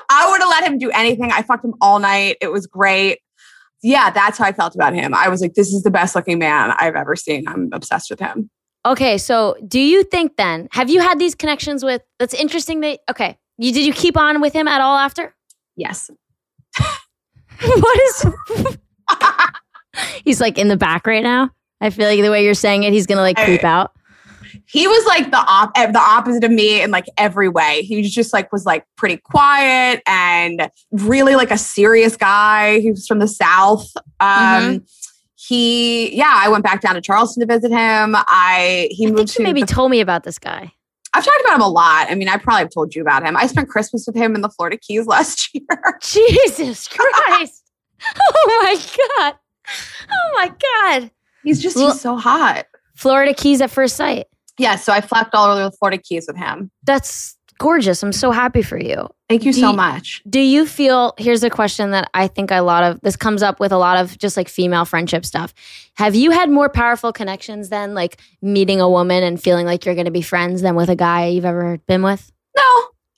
I would have let him do anything. I fucked him all night. It was great. Yeah, that's how I felt about him. I was like, this is the best looking man I've ever seen. I'm obsessed with him. Okay, so do you think then, have you had these connections with, that's interesting that, okay, you did you keep on with him at all after? Yes. what is, he's like in the back right now. I feel like the way you're saying it, he's gonna like creep out. He was like the op- the opposite of me in like every way. He was just like was like pretty quiet and really like a serious guy. He was from the south. Um, He yeah, I went back down to Charleston to visit him. I he I moved think you to maybe the- told me about this guy. I've talked about him a lot. I mean, I probably have told you about him. I spent Christmas with him in the Florida Keys last year. Jesus Christ. oh my God. Oh my God. He's just Well- he's so hot. Florida Keys at first sight. Yeah, so I flapped all over the Florida Keys with him. That's gorgeous. I'm so happy for you. Thank you Do so you- much. Do you feel here's a question that I think a lot of this comes up with a lot of just like female friendship stuff. Have you had more powerful connections than like meeting a woman and feeling like you're going to be friends than with a guy you've ever been with? No.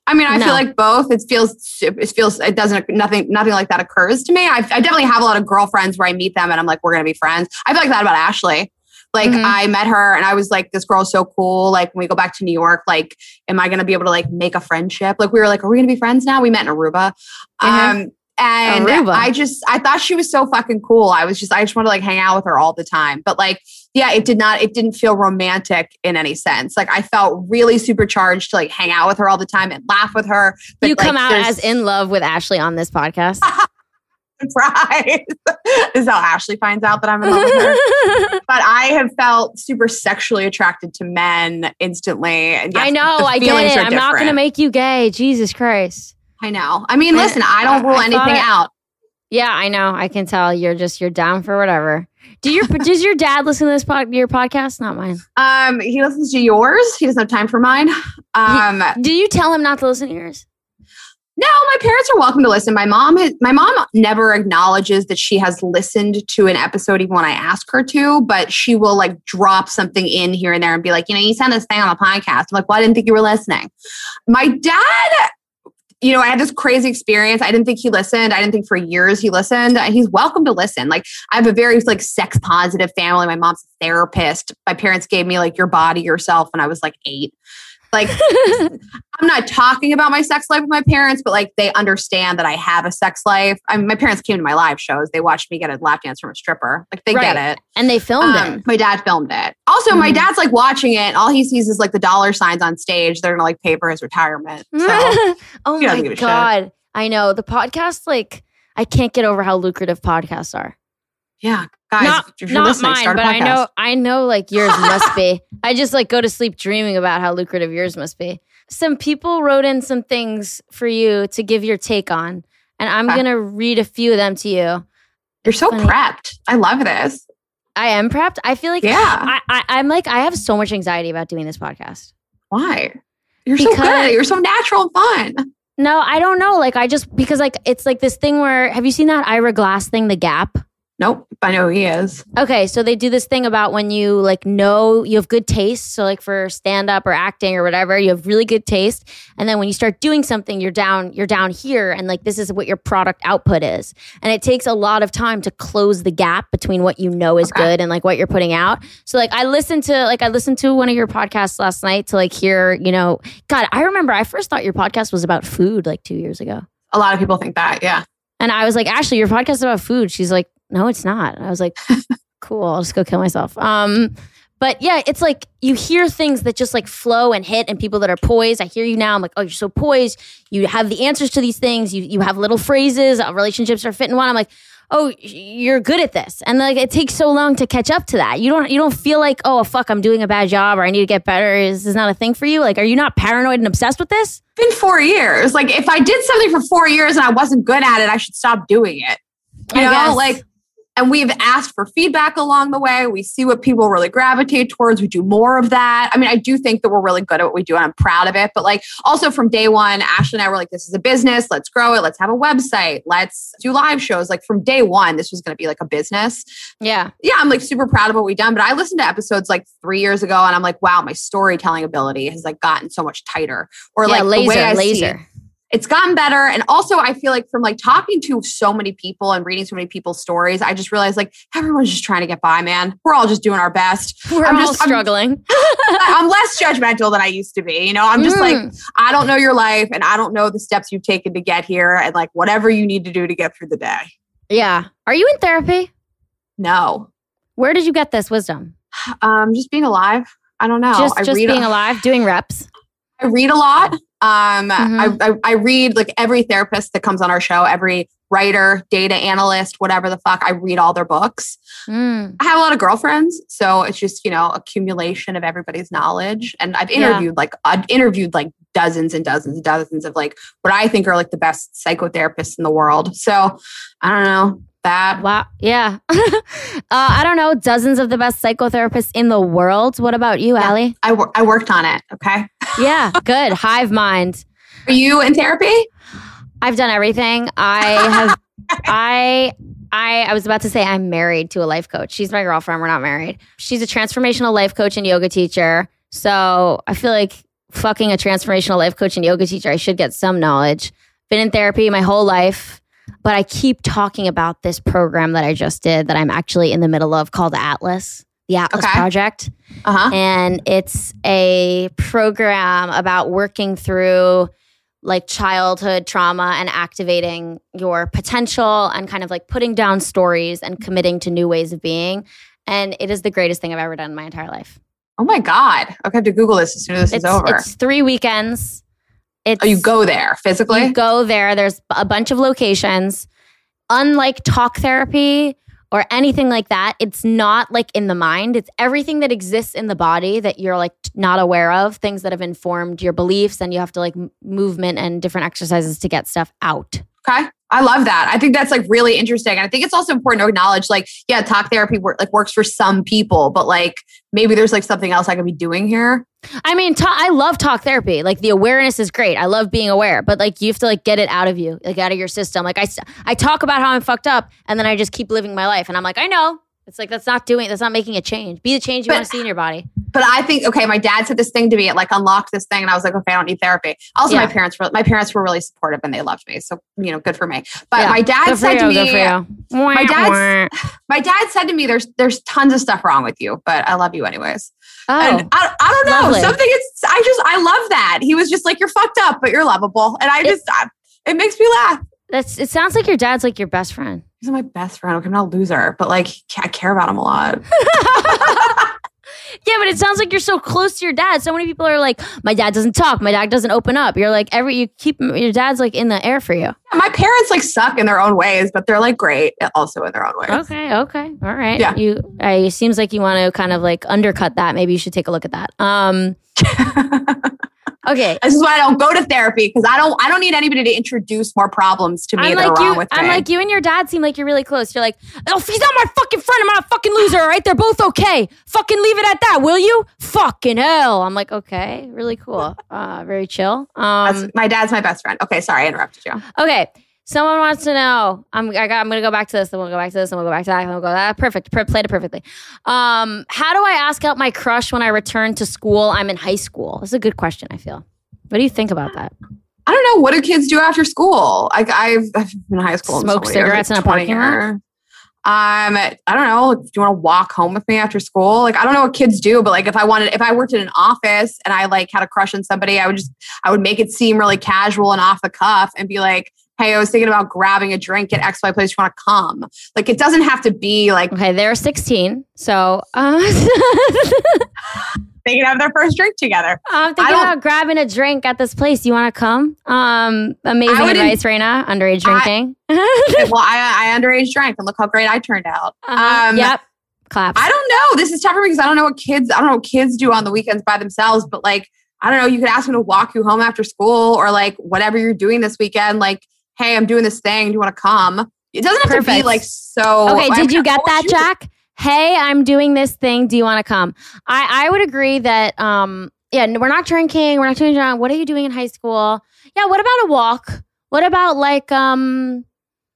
I mean, I No. feel like both. It feels, it feels, it doesn't, nothing, nothing like that occurs to me. I, I definitely have a lot of girlfriends where I meet them and I'm like, we're going to be friends. I feel like that about Ashley. Like Mhm. I met her and I was like, this girl's so cool. Like when we go back to New York, like, am I going to be able to like make a friendship? Like we were like, are we going to be friends now? We met in Aruba. Mhm. Um, and Aruba. I just, I thought she was so fucking cool. I was just, I just want to like hang out with her all the time. But like, yeah, it did not, it didn't feel romantic in any sense. Like I felt really supercharged to like hang out with her all the time and laugh with her. But, you come like, out as in love with Ashley on this podcast. surprise. this is how Ashley finds out that I'm in love with her. But I have felt super sexually attracted to men instantly. Yes, I know, I get it. I'm not going to make you gay. Jesus Christ. I know. I mean, listen, I don't rule I anything it- out. Yeah, I know. I can tell you're just you're down for whatever. Do your does your dad listen to this pod, your podcast? Not mine. Um, he listens to yours. He doesn't have time for mine. Um, Do you tell him not to listen to yours? No, my parents are welcome to listen. My mom, has, my mom never acknowledges that she has listened to an episode even when I ask her to, but she will like drop something in here and there and be like, you know, you sent this thing on the podcast. I'm like, well, I didn't think you were listening. My dad, you know, I had this crazy experience. I didn't think he listened. I didn't think for years he listened. He's welcome to listen. Like I have a very like sex positive family. My mom's a therapist. My parents gave me like your body yourself when I was like eight. Like I'm not talking about my sex life with my parents, but like they understand that I have a sex life. I mean, my parents came to my live shows. They watched me get a lap dance from a stripper. Like they get it. and they filmed Um, it. my dad filmed it. Also, my Mhm. dad's like watching it. And all he sees is like the dollar signs on stage. They're gonna like pay for his retirement. So oh my a shit. god. I know. The podcast like I can't get over how lucrative podcasts are. yeah, guys, not not mine, but I know I know like yours must be. I just like go to sleep dreaming about how lucrative yours must be. Some people wrote in some things for you to give your take on, and I'm Okay. gonna read a few of them to you. You're so funny. prepped. I love this. I am prepped. I feel like Yeah. I, I, I'm like I have so much anxiety about doing this podcast. Why? You're so good. You're so natural and fun. No, I don't know. Like I just because like it's like this thing where have you seen that Ira Glass thing, The Gap? Nope, I know who he is. Okay, so they do this thing about when you like know you have good taste. So like for stand up or acting or whatever, you have really good taste, and then when you start doing something, you're down you're down here, and like this is what your product output is, and it takes a lot of time to close the gap between what you know is Okay. good and like what you're putting out. So like I listened to like I listened to one of your podcasts last night to like hear you know God I remember I first thought your podcast was about food like two years ago. A lot of people think that. Yeah. And I was like, Ashley, your podcast is about food. She's like, no, it's not. I was like, cool, I'll just go kill myself. Um, but yeah, it's like you hear things that just like flow and hit, and people that are poised. I hear you now. I'm like, oh, you're so poised. You have the answers to these things. You you have little phrases. Uh, relationships are fitting one. I'm like, oh, you're good at this. And like, it takes so long to catch up to that. You don't you don't feel like, oh fuck, I'm doing a bad job or I need to get better. This is this not a thing for you? Like, are you not paranoid and obsessed with this? been four years. Like if I did something for four years and I wasn't good at it, I should stop doing it. You I know, guess. like and we've asked for feedback along the way. We see what people really gravitate towards. We do more of that. I mean, I do think that we're really good at what we do and I'm proud of it. But like also from day one, Ashley and I were like, this is a business. Let's grow it. Let's have a website. Let's do live shows. Like from day one, this was going to be like a business. Yeah. Yeah, I'm like super proud of what we've done. But I listened to episodes like three years ago and I'm like, wow, my storytelling ability has like gotten so much tighter. Or yeah, like the way laser, see- laser. It's gotten better. And also, I feel like from like talking to so many people and reading so many people's stories, I just realized like everyone's just trying to get by, man. We're all just doing our best. We're I'm all just- I'm- struggling. I'm less judgmental than I used to be. You know, I'm just like, Mm. I don't know your life and I don't know the steps you've taken to get here and like whatever you need to do to get through the day. yeah. Are you in therapy? No. Where did you get this wisdom? Um, just being alive. I don't know. just I just read being a, alive, doing reps. I read a lot. Um, Mhm. I, I, I read like every therapist that comes on our show, every writer, data analyst, whatever the fuck. I read all their books. Mm. I have a lot of girlfriends, so it's just you know accumulation of everybody's knowledge. And I've Yeah. interviewed like I've interviewed like dozens and dozens and dozens of like what I think are like the best psychotherapists in the world. So I don't know that. Wow. Yeah. uh, I don't know. Dozens of the best psychotherapists in the world. What about you, Yeah. Ali? I wor- I worked on it. Okay, Yeah. Good. Hive mind. are you in therapy? I've done everything. I have. I. I, I was about to say I'm married to a life coach. She's my girlfriend. We're not married. She's a transformational life coach and yoga teacher. So I feel like fucking a transformational life coach and yoga teacher, I should get some knowledge. Been in therapy my whole life, but I keep talking about this program that I just did that I'm actually in the middle of called Atlas, the Atlas Okay. Project Uh huh. and it's a program about working through like childhood trauma and activating your potential and kind of like putting down stories and committing to new ways of being and it is the greatest thing i've ever done in my entire life Oh my god. Okay, I have to Google this as soon as this it's, is over. it's three weekends it's oh, you go there physically. you go there there's a bunch of locations unlike talk therapy or anything like that it's not like in the mind it's everything that exists in the body that you're like not aware of things that have informed your beliefs and you have to like movement and different exercises to get stuff out Okay. I love that. I think that's like really interesting. And I think it's also important to acknowledge like, yeah, talk therapy work, like works for some people, but like maybe there's like something else I could be doing here. I mean i love talk therapy. Like the awareness is great. I love being aware but like you have to like get it out of you like out of your system. Like I, I talk about how i'm fucked up and then i just keep living my life and i'm like i know it's like that's not doing that's not making a change be the change you But- want to see in your body But I think, okay, my dad said this thing to me, it like unlocked this thing. And I was like, okay, I don't need therapy. Also, Yeah. my parents were, my parents were really supportive and they loved me. So, you know, good for me. But Yeah. my dad said you, to me, good for you. my dad's- my dad said to me, there's, there's tons of stuff wrong with you, but I love you anyways. Oh, And I, I don't know. lovely. Something It's I just, I love that. He was just like, you're fucked up, but you're lovable. And I It- just, I, it makes me laugh. that's. It sounds like your dad's like your best friend. He's my best friend. Okay, I'm not a loser, but like I care about him a lot. Yeah, but it sounds like you're so close to your dad. So many people are like, my dad doesn't talk. My dad doesn't open up. You're like every you keep your dad's like in the air for you. My parents like suck in their own ways, but they're like great also in their own ways. Okay, okay, all right. Yeah. You. I, it seems like you want to kind of like undercut that. Maybe you should take a look at that. Um. Okay. this is why I don't go to therapy because I don't I don't need anybody to introduce more problems to me I'm that like are wrong you. with I'm like you and your dad seem like you're really close. You're like, oh, he's not my fucking friend, I'm not a fucking loser. All right, they're both okay. Fucking leave it at that, will you? Fucking hell. I'm like, okay, really cool. Uh, very chill. That's- Um, my dad's my best friend. Okay, sorry, I interrupted you. okay. Someone wants to know. I'm. I got, I'm gonna go back to this. Then we'll go back to this. And we'll go back to that. And we'll go that. Perfect. Per- played it perfectly. Um, how do I ask out my crush when I return to school? I'm in high school. This is a good question. I feel. What do you think about that? I don't know what do kids do after school. Like I've, I've been in high school, Smoke years, cigarettes in a 20 parking lot? Um, I don't know. Do you want to walk home with me after school? Like I don't know what kids do, but like if I wanted, if I worked in an office and I like had a crush on somebody, I would just, I would make it seem really casual and off the cuff and be like, "Hey, I was thinking about grabbing a drink at X Y place. You want to come?" Like it doesn't have to be like Okay, they're 16. So uh, they can have their first drink together. I'm thinking don't- about grabbing a drink at this place. You want to come? Um, amazing I advice, Rayna. Underage I- drinking. well, I, I underage drank and look how great I turned out. Uh-huh. Um, yep. Claps. I don't know. This is tougher because I don't know what kids I don't know what kids do on the weekends by themselves, but like I don't know, you could ask them to walk you home after school or like whatever you're doing this weekend, like, hey, I'm doing this thing. Do you want to come? It doesn't have to be like so okay, did you get that, shoot. Jack? Hey, I'm doing this thing. Do you want to come? I I would agree that um yeah, we're not drinking. We're not doing that. What are you doing in high school? Yeah, what about a walk? What about like um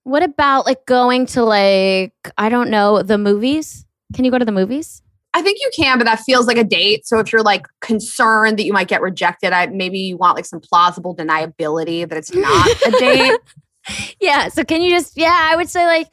what about like going to like I don't know, the movies? Can you go to the movies? I think you can, but that feels like a date. So if you're like concerned that you might get rejected, I maybe you want like some plausible deniability that it's not a date. yeah. So can you just, yeah, I would say like,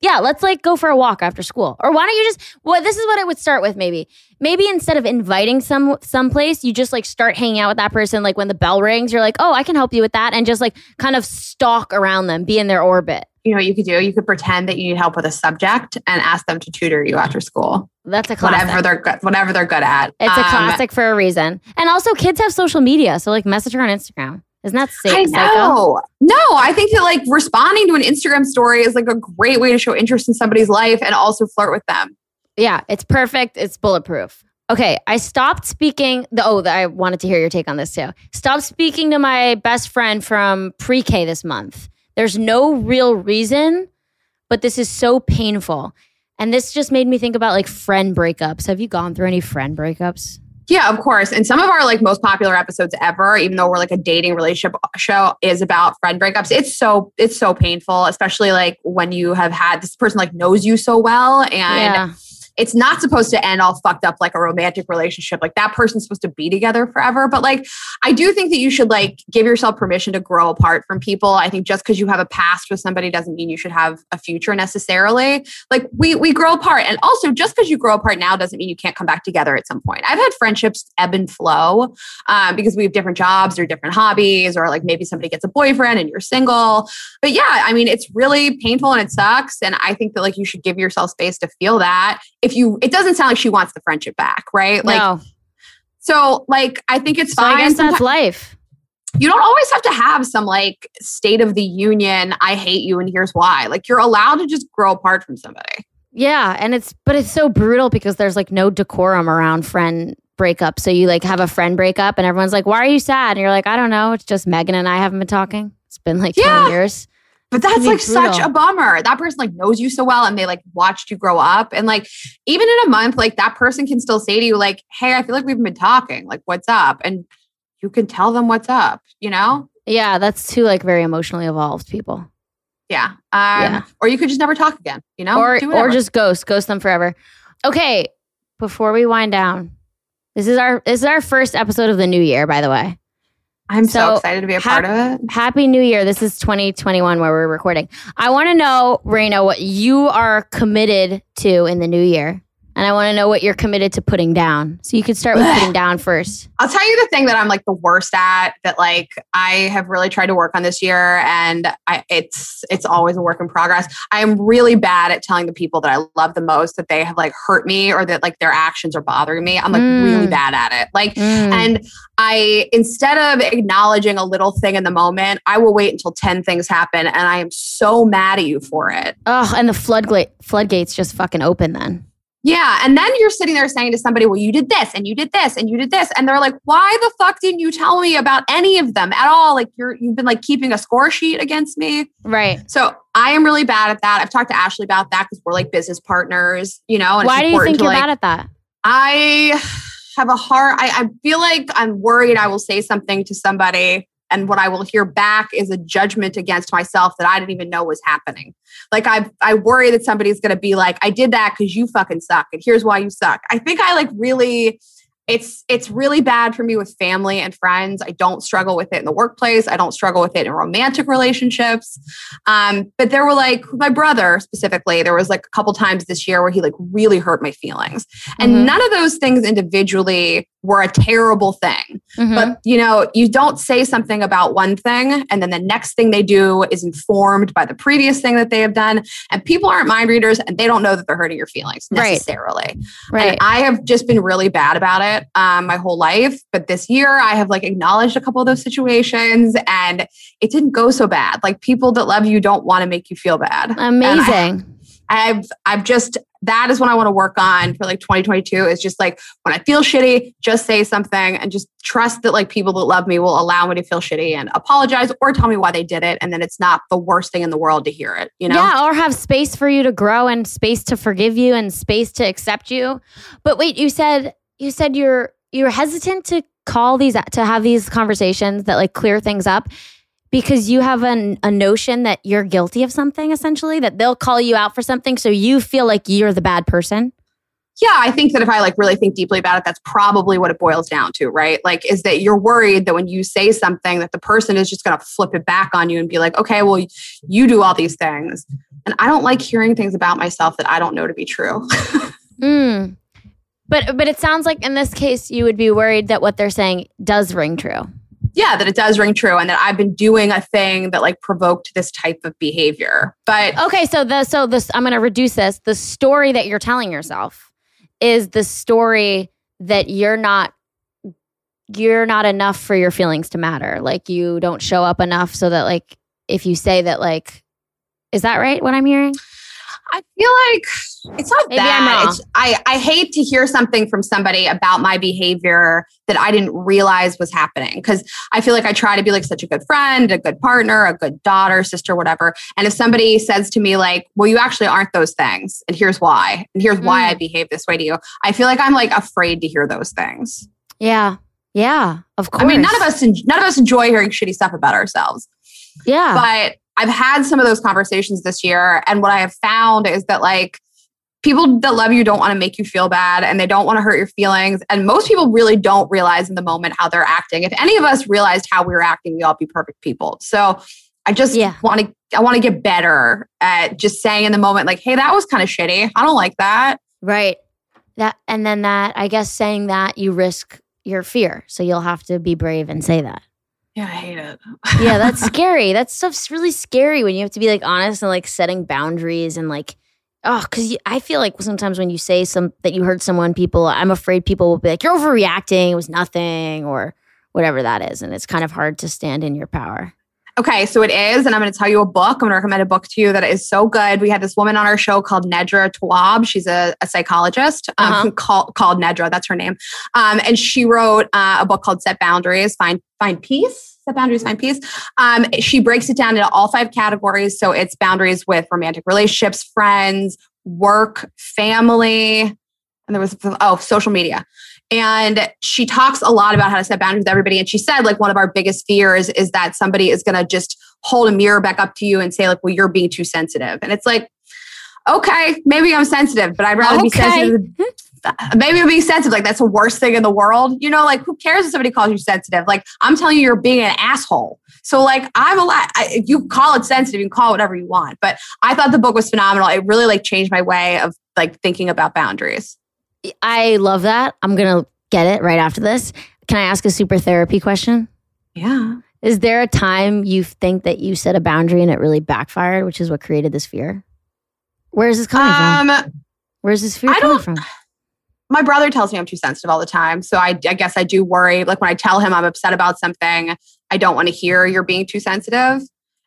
yeah, let's like go for a walk after school. Or why don't you just well, this is what I would start with maybe. Maybe instead of inviting some someplace, you just like start hanging out with that person like when the bell rings, you're like, "Oh, I can help you with that." And just like kind of stalk around them, be in their orbit. You know what you could do? You could pretend that you need help with a subject and ask them to tutor you after school. That's a classic. Whatever they're good, whatever they're good at. It's a Um, classic for a reason. And also kids have social media, so like message her on Instagram. Isn't that sick? I psycho? know. No, I think that like responding to an Instagram story is like a great way to show interest in somebody's life and also flirt with them. Yeah, it's perfect. It's bulletproof. Okay, I stopped speaking. The, oh, I wanted to hear your take on this too. Stopped speaking to my best friend from pre K this month. There's no real reason, but this is so painful. And this just made me think about like friend breakups. Have you gone through any friend breakups? Yeah, of course. And some of our like most popular episodes ever, even though we're like a dating relationship show, is about friend breakups. It's so it's so painful, especially like when you have had this person like knows you so well and yeah. It's not supposed to end all fucked up like a romantic relationship. Like that person's supposed to be together forever. But like I do think that you should like give yourself permission to grow apart from people. I think just because you have a past with somebody doesn't mean you should have a future necessarily. Like we we grow apart. And also just because you grow apart now doesn't mean you can't come back together at some point. I've had friendships ebb and flow um, because we have different jobs or different hobbies, or like maybe somebody gets a boyfriend and you're single. But yeah, I mean, it's really painful and it sucks. And I think that like you should give yourself space to feel that. If you, it doesn't sound like she wants the friendship back, right? Like, no. so like I think it's So fine. I guess that's Someti- life. you don't always have to have some like state of the union. I hate you, and here's why. Like you're allowed to just grow apart from somebody. Yeah, and it's but it's so brutal because there's like no decorum around friend breakup. So you like have a friend breakup and everyone's like, "Why are you sad?" And you're like, "I don't know. It's just Megan and I haven't been talking. It's been like Yeah. 20 years." But that's like such a bummer. That person like knows you so well and they like watched you grow up. And like even in a month, like that person can still say to you, like, hey, I feel like we've been talking. Like, what's up? And you can tell them what's up, you know? Yeah, that's two like very emotionally evolved people. Yeah. Um, Yeah. Or you could just never talk again, you know? or or just ghost, ghost them forever. Okay, before we wind down. This is our this is our first episode of the new year, by the way. I'm so, so excited to be a hap- part of it. Happy New Year. This is 2021 where we're recording. I want to know, Rayna, what you are committed to in the new year. And I want to know what you're committed to putting down. So you could start with putting down first. I'll tell you the thing that I'm like the worst at that like I have really tried to work on this year and I it's it's always a work in progress. I am really bad at telling the people that I love the most that they have like hurt me or that like their actions are bothering me. I'm like Mm. really bad at it. Like Mm. and I instead of acknowledging a little thing in the moment, I will wait until 10 things happen and I am so mad at you for it. oh, and the floodgate floodgates just fucking open then. Yeah. And then you're sitting there saying to somebody, well, you did this and you did this and you did this. And they're like, why the fuck didn't you tell me about any of them at all? Like you're, you've been like keeping a score sheet against me. Right. So I am really bad at that. I've talked to Ashley about that because we're like business partners, you know, and Why do you think you're like, bad at that? I have a heart. I, I feel like I'm worried I will say something to somebody and what I will hear back is a judgment against myself that I didn't even know was happening. Like I I worry that somebody's going to be like I did that cuz you fucking suck and here's why you suck. I think I like really it's it's really bad for me with family and friends. I don't struggle with it in the workplace. I don't struggle with it in romantic relationships. Um, but there were like my brother specifically. There was like a couple times this year where he like really hurt my feelings, and Mhm. none of those things individually were a terrible thing. Mhm. But you know, you don't say something about one thing, and then the next thing they do is informed by the previous thing that they have done. And people aren't mind readers, and they don't know that they're hurting your feelings Right. necessarily. right. And I have just been really bad about it um, my whole life. But this year, I have like acknowledged a couple of those situations, and it didn't go so bad. Like people that love you don't want to make you feel bad. Amazing. I've I've just that is what I want to work on for like 2022 is just like when I feel shitty, just say something and just trust that like people that love me will allow me to feel shitty and apologize or tell me why they did it and then it's not the worst thing in the world to hear it, you know? Yeah, or have space for you to grow and space to forgive you and space to accept you. But wait, you said you said you're you're hesitant to call these to have these conversations that like clear things up because you have an, a notion that you're guilty of something essentially that they'll call you out for something so you feel like you're the bad person. yeah, I think that if I like really think deeply about it, that's probably what it boils down to, right? Like, is that you're worried that when you say something, that the person is just going to flip it back on you and be like, okay, well, you do all these things. And I don't like hearing things about myself that I don't know to be true. Mm. But but it sounds like in this case you would be worried that what they're saying does ring true. yeah, that it does ring true and that I've been doing a thing that like provoked this type of behavior. But Okay, so the so this I'm going to reduce this. The story that you're telling yourself is the story that you're not you're not enough for your feelings to matter. Like you don't show up enough so that like if you say that like is that right what I'm hearing? I feel like it's not Maybe I'm that. It's, I, I hate to hear something from somebody about my behavior that I didn't realize was happening because I feel like I try to be like such a good friend, a good partner, a good daughter, sister, whatever. And if somebody says to me, like, well, you actually aren't those things, and here's why, and here's why Mm. I behave this way to you, I feel like I'm like afraid to hear those things. Yeah. Yeah, of course. I mean, none of us, none of us enjoy hearing shitty stuff about ourselves. Yeah. but I've had some of those conversations this year. And what I have found is that like people that love you don't want to make you feel bad and they don't want to hurt your feelings. And most people really don't realize in the moment how they're acting. If any of us realized how we were acting, we all be perfect people. So I just Yeah. want to I want to get better at just saying in the moment, like, hey, that was kind of shitty. I don't like that. Right. That and then that I guess saying that you risk your fear. So you'll have to be brave and say that. Yeah, I hate it. Yeah, that's scary. That stuff's really scary when you have to be like honest and like setting boundaries and like oh cuz I feel like sometimes when you say some that you hurt someone people I'm afraid people will be like you're overreacting, it was nothing or whatever that is and it's kind of hard to stand in your power. Okay, so it is, and I'm going to tell you a book. I'm going to recommend a book to you that is so good. We had this woman on our show called Nedra Tawwab. She's a, a psychologist um, Uh-huh. called, called Nedra. That's her name. Um, and she wrote uh, a book called Set Boundaries, Find Find Peace. Set Boundaries, Find Peace. Um, she breaks it down into all five categories. So it's boundaries with romantic relationships, friends, work, family, and there was oh social media. And she talks a lot about how to set boundaries with everybody. And she said, like, one of our biggest fears is that somebody is going to just hold a mirror back up to you and say, like, well, you're being too sensitive. And it's like, okay, maybe I'm sensitive, but I'd rather be sensitive. Maybe I'm being sensitive. Like, that's the worst thing in the world. You know, like, who cares if somebody calls you sensitive? Like, I'm telling you, you're being an asshole. So, like, I'm a lot. I, you call it sensitive, you can call it whatever you want. But I thought the book was phenomenal. It really, like, changed my way of, like, thinking about boundaries. I love that. I'm going to get it right after this. Can I ask a super therapy question? Yeah. Is there a time you think that you set a boundary and it really backfired, which is what created this fear? Where is this coming from? Um, Where's this fear I coming from? My brother tells me I'm too sensitive all the time. So I, I guess I do worry. Like when I tell him I'm upset about something, I don't want to hear you're being too sensitive.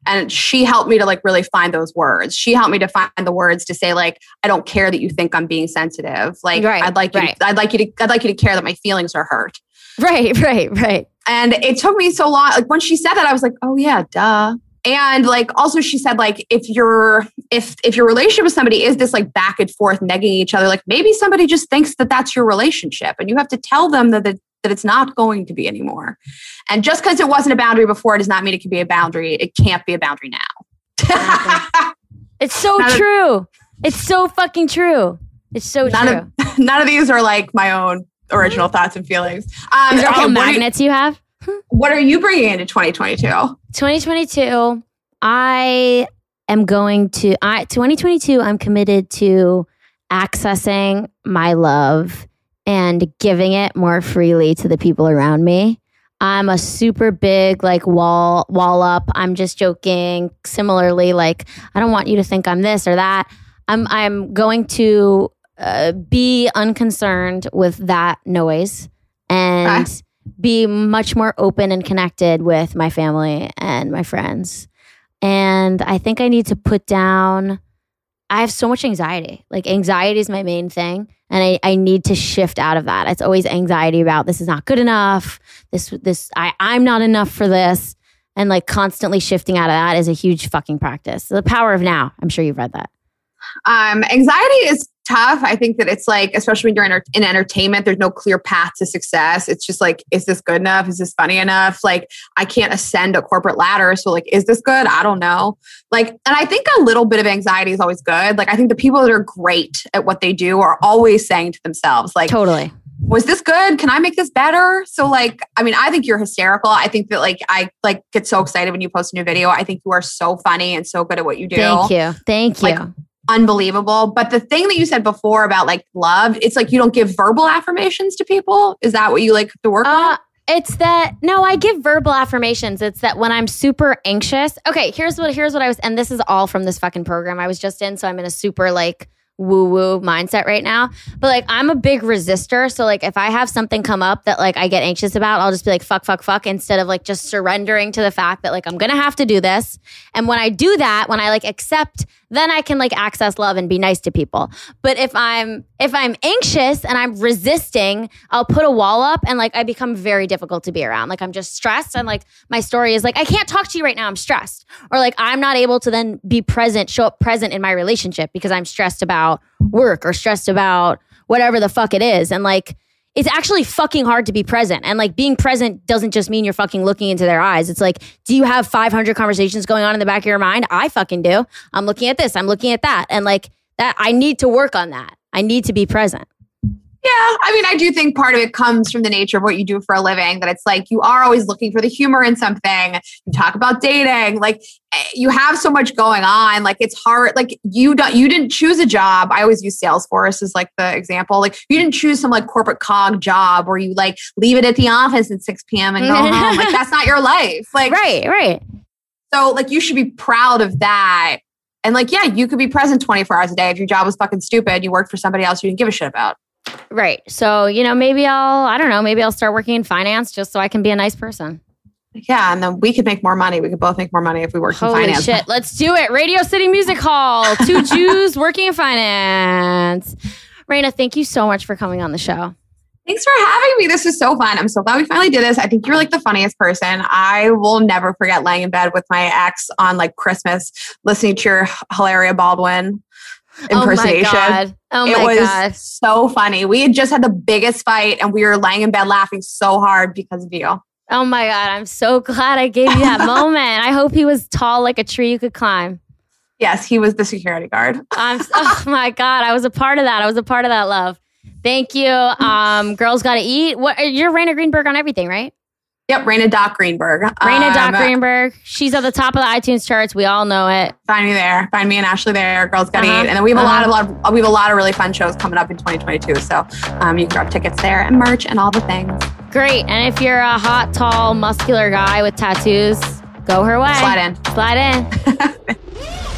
And she helped me to like really find those words. She helped me to find the words to say like, I don't care that you think I'm being sensitive. Like Right, I'd like you, right. to, I'd like you to, I'd like you to care that my feelings are hurt. Right, right, right. And it took me so long. Like when she said that, I was like, oh yeah, duh. And like also she said like if your if if your relationship with somebody is this like back and forth negging each other, like maybe somebody just thinks that that's your relationship, and you have to tell them that that, that it's not going to be anymore. And just because it wasn't a boundary before, does not mean it can be a boundary. It can't be a boundary now. It's so None of- true. It's so fucking true. It's so None true. of none of these are like my own original thoughts and feelings. Um, These are okay, all are you- magnets you have. What are you bringing into 2022? 2022, I am going to I 2022 I'm committed to accessing my love and giving it more freely to the people around me. I'm a super big like wall wall up. I'm just joking. Similarly, like I don't want you to think I'm this or that. I'm I'm going to uh, be unconcerned with that noise and Okay. Be much more open and connected with my family and my friends. And I think I need to put down, I have so much anxiety. Like, anxiety is my main thing. And I, I need to shift out of that. It's always anxiety about this is not good enough. This, this, I, I'm not enough for this. And like constantly shifting out of that is a huge fucking practice. The power of now. I'm sure you've read that. Um, anxiety is tough. I think that it's like, especially when you're in, in entertainment, there's no clear path to success. It's just like, is this good enough? Is this funny enough? Like, I can't ascend a corporate ladder. So, like, is this good? I don't know. Like, and I think a little bit of anxiety is always good. Like, I think the people that are great at what they do are always saying to themselves, like, totally. Was this good? Can I make this better? So like, I mean, I think you're hysterical. I think that like I like get so excited when you post a new video. I think you are so funny and so good at what you do. Thank you. Thank you. Like, unbelievable. But the thing that you said before about like love, it's like you don't give verbal affirmations to people. Is that what you like to work Uh, on? it's that no, I give verbal affirmations. It's that when I'm super anxious. Okay, here's what here's what I was, and this is all from this fucking program I was just in. So I'm in a super like woo woo mindset right now. But like I'm a big resistor. So like if I have something come up that like I get anxious about, I'll just be like fuck, fuck, fuck, instead of like just surrendering to the fact that like I'm gonna have to do this. And when I do that, when I like accept, then I can like access love and be nice to people. But if I'm if I'm anxious and I'm resisting, I'll put a wall up and like I become very difficult to be around. Like I'm just stressed and like my story is like I can't talk to you right now. I'm stressed. Or like I'm not able to then be present, show up present in my relationship because I'm stressed about work or stressed about whatever the fuck it is. And like it's actually fucking hard to be present. And like being present doesn't just mean you're fucking looking into their eyes. It's like, do you have 500 conversations going on in the back of your mind? I fucking do. I'm looking at this, I'm looking at that. And like that, I need to work on that. I need to be present. Yeah, I mean, I do think part of it comes from the nature of what you do for a living. That it's like you are always looking for the humor in something. You talk about dating, like eh, you have so much going on. Like it's hard. Like you don't, you didn't choose a job. I always use Salesforce as like the example. Like you didn't choose some like corporate cog job where you like leave it at the office at six p.m. and go home. Like that's not your life. Like Right, right. so, like you should be proud of that. And like, yeah, you could be present 24 hours a day. If your job was fucking stupid, you worked for somebody else you didn't give a shit about. Right. So, you know, maybe I'll, I don't know, maybe I'll start working in finance just so I can be a nice person. Yeah, and then we could make more money. We could both make more money if we worked in Holy finance. shit. Let's do it. Radio City Music Hall. Two Jews working in finance. Rayna, thank you so much for coming on the show. Thanks for having me. This is so fun. I'm so glad we finally did this. I think you're like the funniest person. I will never forget laying in bed with my ex on like Christmas, listening to your Hilaria Baldwin impersonation. Oh my God. Oh it my was God. so funny. We had just had the biggest fight and we were laying in bed laughing so hard because of you. Oh my God. I'm so glad I gave you that moment. I hope he was tall like a tree you could climb. Yes, he was the security guard. I'm, oh my God. I was a part of that. I was a part of that love. Thank you. Um, Girls Gotta Eat. What you're Rayna Greenberg on everything, right? Yep, Rayna Doc Greenberg. Rayna Doc Um, Greenberg. She's at the top of the iTunes charts. We all know it. Find me there. Find me and Ashley there. Girls Gotta Uh-huh. Eat. And then we have a lot, Uh-huh. a lot, of, we have a lot of really fun shows coming up in 2022. So um, you can grab tickets there and merch and all the things. Great. And if you're a hot, tall, muscular guy with tattoos, go her way. Slide in. Slide in.